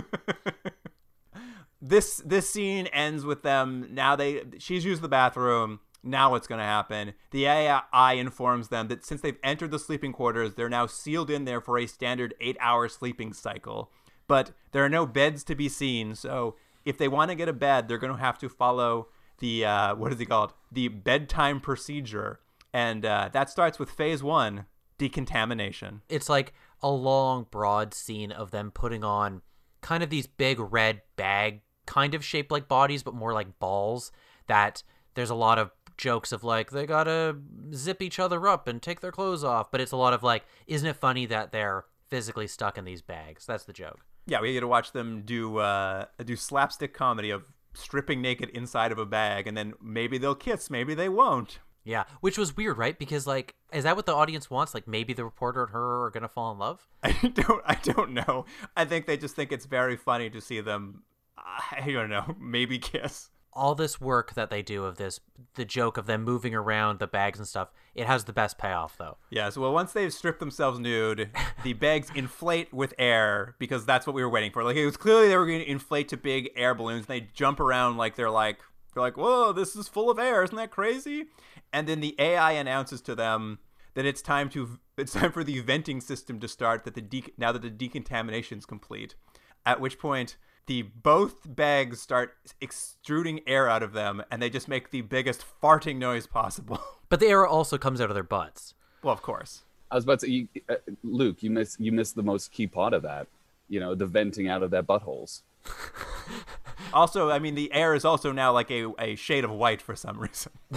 This this scene ends with them now. They she's used the bathroom. Now what's going to happen? The AI informs them that since they've entered the sleeping quarters, they're now sealed in there for a standard eight-hour sleeping cycle. But there are no beds to be seen, so if they want to get a bed, they're going to have to follow the uh, what is it called? The bedtime procedure, and uh, that starts with phase one: decontamination. it's like a long, broad scene of them putting on kind of these big red bag, kind of shaped like bodies, but more like balls. That there's a lot of jokes of like they gotta zip each other up and take their clothes off, but it's a lot of like, isn't it funny that they're physically stuck in these bags? That's the joke. Yeah, we get to watch them do uh, do slapstick comedy of stripping naked inside of a bag, and then maybe they'll kiss, maybe they won't. Yeah, which was weird, right? Because like, is that what the audience wants? Like, maybe the reporter and her are gonna fall in love. [LAUGHS] I don't I don't know. I think they just think it's very funny to see them. I don't know. [LAUGHS] Maybe kiss. All this work that they do of this, the joke of them moving around the bags and stuff, it has the best payoff though. Yeah. So well, once they've stripped themselves nude, [LAUGHS] the bags inflate with air because that's what we were waiting for. Like it was clearly they were going to inflate to big air balloons. And they jump around like they're like they're like, whoa, this is full of air. Isn't that crazy? And then the AI announces to them that it's time to it's time for the venting system to start. That the de- now that the decontamination is complete, at which point the both bags start extruding air out of them, and they just make the biggest farting noise possible. [LAUGHS] But the air also comes out of their butts. well, of course. I was about to say, you, uh, Luke, you miss you missed the most key part of that. You know, the venting out of their buttholes. [LAUGHS] Also, I mean, the air is also now like a, a shade of white for some reason. [LAUGHS]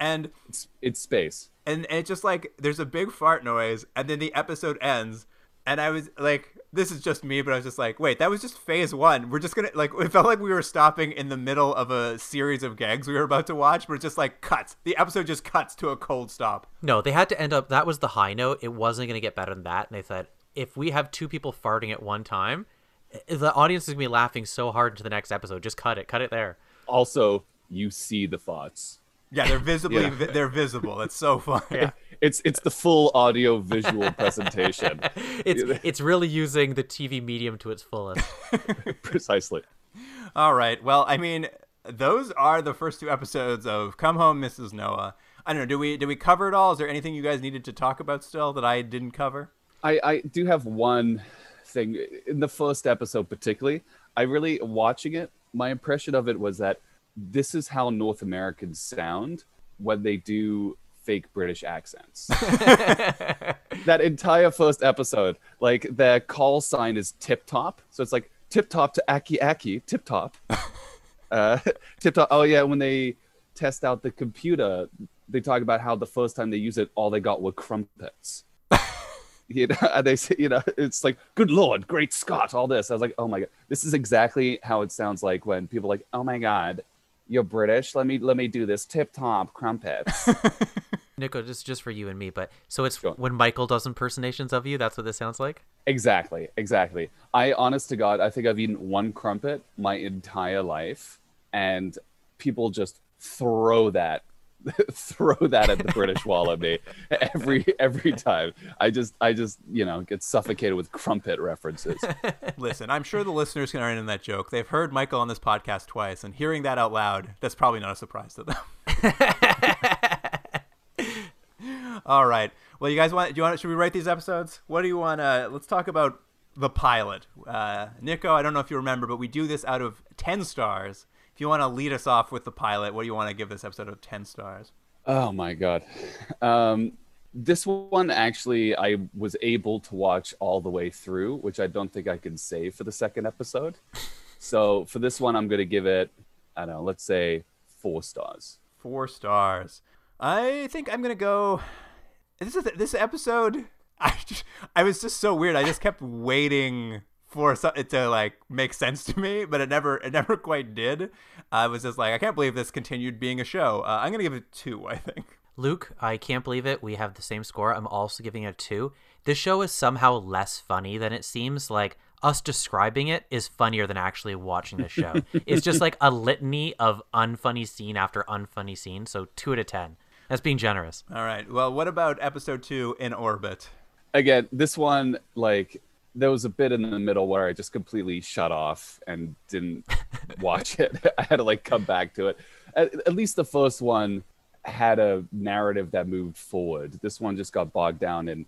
and It's it's space. and and it's just like there's a big fart noise, and then the episode ends, and I was like, this is just me, but I was just like, wait, that was just phase one. We're just gonna like it felt like we were stopping in the middle of a series of gags we were about to watch, but it's just like cuts. The episode just cuts to a cold stop. No, they had to end up. That was the high note. It wasn't going to get better than that. And they said, if we have two people farting at one time, eh, the audience is going to be laughing so hard into the next episode. Just cut it. Cut it there. Also, you see the thoughts. Yeah, they're visibly Yeah. vi- they're visible. It's so funny. It's it's the full audio visual presentation. [LAUGHS] It's it's really using the TV medium to its fullest. [LAUGHS] Precisely. All right. Well, I mean, those are the first two episodes of Come Home, Mrs. Noah. I don't know. Do we do we cover it all? Is there anything you guys needed to talk about still that I didn't cover? I, I do have one thing in the first episode particularly i really watching it my impression of it was that this is how north americans sound when they do fake british accents. [LAUGHS] That entire first episode like their call sign is tip top. So it's like tip top to aki aki tip top. [LAUGHS] Uh [LAUGHS] tip top oh yeah when they test out the computer they talk about how the first time they use it all they got were crumpets. You know, and they say, you know, it's like, good lord, great Scott, all this. I was like, oh my god, this is exactly how it sounds like when people are like, oh my god, you're British. Let me let me do this tip top crumpets. [LAUGHS] Nico, just just for you and me, but so it's Sure. when Michael does impersonations of you. That's what this sounds like. exactly, exactly. I, honest to God, I think I've eaten one crumpet my entire life, and people just throw that. [LAUGHS] throw that at the british wall at me every every time i just i just you know get suffocated with crumpet references [LAUGHS] Listen, I'm sure the listeners can earn in that joke. They've heard Michael on this podcast twice, and hearing that out loud, that's probably not a surprise to them. [LAUGHS] All right. Well, you guys want? Do you want? Should we write these episodes? What do you want? to Let's talk about the pilot. Uh, Nico, I don't know if you remember, but we do this out of ten stars. If you want to lead us off with the pilot, what do you want to give this episode of ten stars? Oh my god. Um, this one actually I was able to watch all the way through, which I don't think I can say for the second episode. So for this one, I'm gonna give it, I don't know, let's say four stars. Four stars. I think I'm gonna go. This is this episode. [LAUGHS] I just, I was just so weird. I just kept waiting for so- it to like make sense to me, but it never it never quite did. I was just like, I can't believe this continued being a show. Uh, I'm gonna give it two. I think. Luke, I can't believe it. We have the same score. I'm also giving it a two. This show is somehow less funny than it seems. Like us describing it is funnier than actually watching the show. [LAUGHS] it's just like a litany of unfunny scene after unfunny scene. So two out of ten. That's being generous. All right. Well, what about episode two in orbit? Again, this one like there was a bit in the middle where I just completely shut off and didn't [LAUGHS] watch it. [LAUGHS] I had to like come back to it. At, at least the first one had a narrative that moved forward. This one just got bogged down in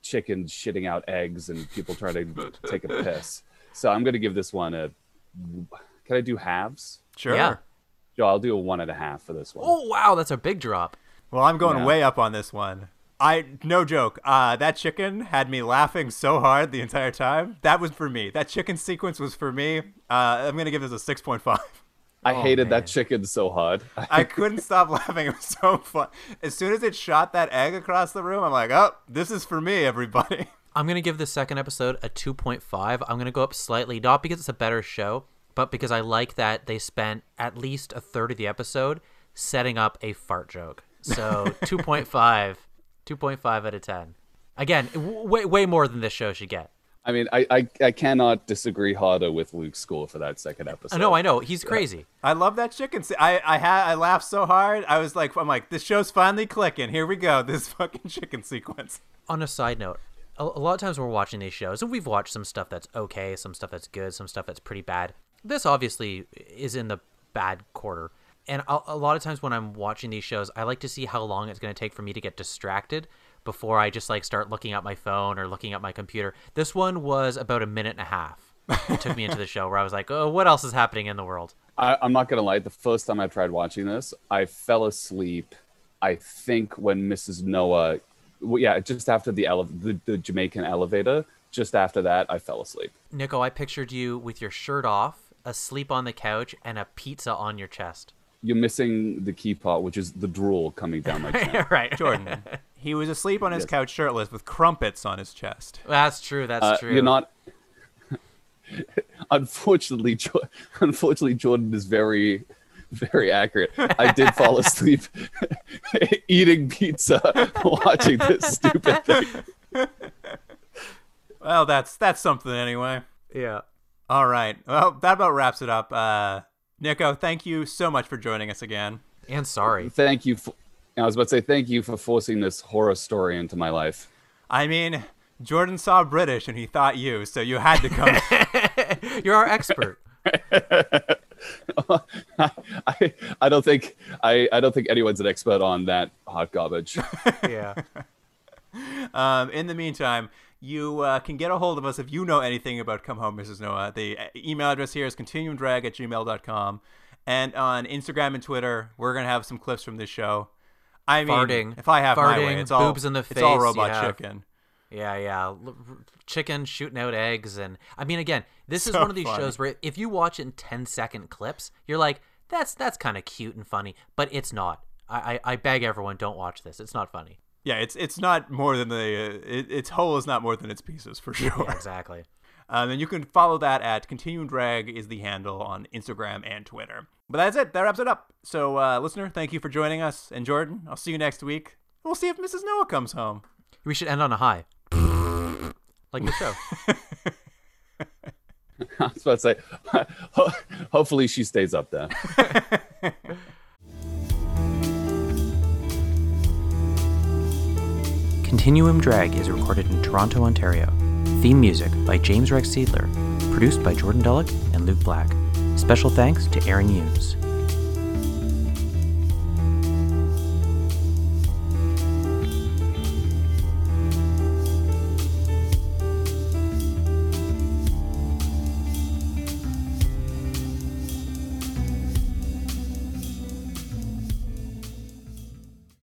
chickens shitting out eggs and people trying to take a piss. So I'm gonna give this one a. Can I do halves? Sure. Yeah. Joe, I'll do a one and a half for this one. Oh wow, that's a big drop. Well, I'm going Yeah. way up on this one. I no joke. Uh, that chicken had me laughing so hard the entire time. That was for me. That chicken sequence was for me. Uh, I'm gonna give this a six point five. I Oh, hated man. that chicken so hard. [LAUGHS] I couldn't stop laughing. It was so fun. As soon as it shot that egg across the room, I'm like, oh, this is for me, everybody. [LAUGHS] I'm gonna give this second episode a 2.5. I'm gonna go up slightly, not because it's a better show, but because I like that they spent at least a third of the episode setting up a fart joke. So [LAUGHS] 2.5, 2.5 out of 10. Again, w- way way more than this show should get. I mean, I, I, I cannot disagree harder with Luke's score for that second episode. I know, I know, he's crazy. I love that chicken. Se- I I had I laughed so hard. I was like, I'm like, this show's finally clicking. Here we go. [LAUGHS] This fucking chicken sequence. On a side note, a, a lot of times when we're watching these shows, and we've watched some stuff that's okay, some stuff that's good, some stuff that's pretty bad. This obviously is in the bad quarter. And a, a lot of times when I'm watching these shows, I like to see how long it's going to take for me to get distracted before I just like start looking at my phone or looking at my computer. This one was about a minute and a half. It took me into the show where I was like, "Oh, what else is happening in the world?" I, I'm not gonna lie. The first time I tried watching this, I fell asleep. I think when Mrs. Noah, well, yeah, just after the, ele- the the Jamaican elevator. Just after that, I fell asleep. Nico, I pictured you with your shirt off, asleep on the couch, and a pizza on your chest. You're missing the key part, which is the drool coming down my [LAUGHS] chin. right, Jordan. [LAUGHS] he was asleep on his Yes. couch shirtless with crumpets on his chest. That's true. That's Uh, true. you're not. [LAUGHS] unfortunately, Jo- unfortunately, Jordan is very, very accurate. I did fall asleep eating pizza, watching this stupid thing. Well, that's that's something anyway. Yeah. All right. Well, that about wraps it up. Uh, Nico, thank you so much for joining us again. And sorry. Thank you. For, I was about to say thank you for forcing this horror story into my life. I mean, Jordan saw British and he thought you, so you had to come. [LAUGHS] You're our expert. [LAUGHS] I, I don't think I, I don't think anyone's an expert on that hot garbage. [LAUGHS] yeah. um, in the meantime, you uh, can get a hold of us if you know anything about Come Home, Mrs. Noah. The uh, email address here is continuumdrag at gmail.com. And on Instagram and Twitter, we're going to have some clips from this show. I mean, Farting. if I have my way, Farting, it's all, boobs in the face, it's all robot have- chicken. Yeah, yeah. Chicken shooting out eggs. And I mean, again, this is one of these funny. shows where if you watch it in 10 second clips, you're like, that's that's kind of cute and funny, but it's not. I, I, I beg everyone, don't watch this. It's not funny. Yeah, it's it's not more than the uh, it, its whole is not more than its pieces for sure. Yeah, exactly. [LAUGHS] Um, and you can follow that at Continuum Drag is the handle on Instagram and Twitter. But that's it. That wraps it up. So, uh, listener, thank you for joining us. And Jordan, I'll see you next week. We'll see if Mrs. Noah comes home. We should end on a high. [LAUGHS] like the show. [LAUGHS] I was about to say, hopefully she stays up there. Continuum Drag is recorded in Toronto, Ontario. Theme music by James Rex Seidler. Produced by Jordan Dullock and Luke Black. Special thanks to Aaron Hughes.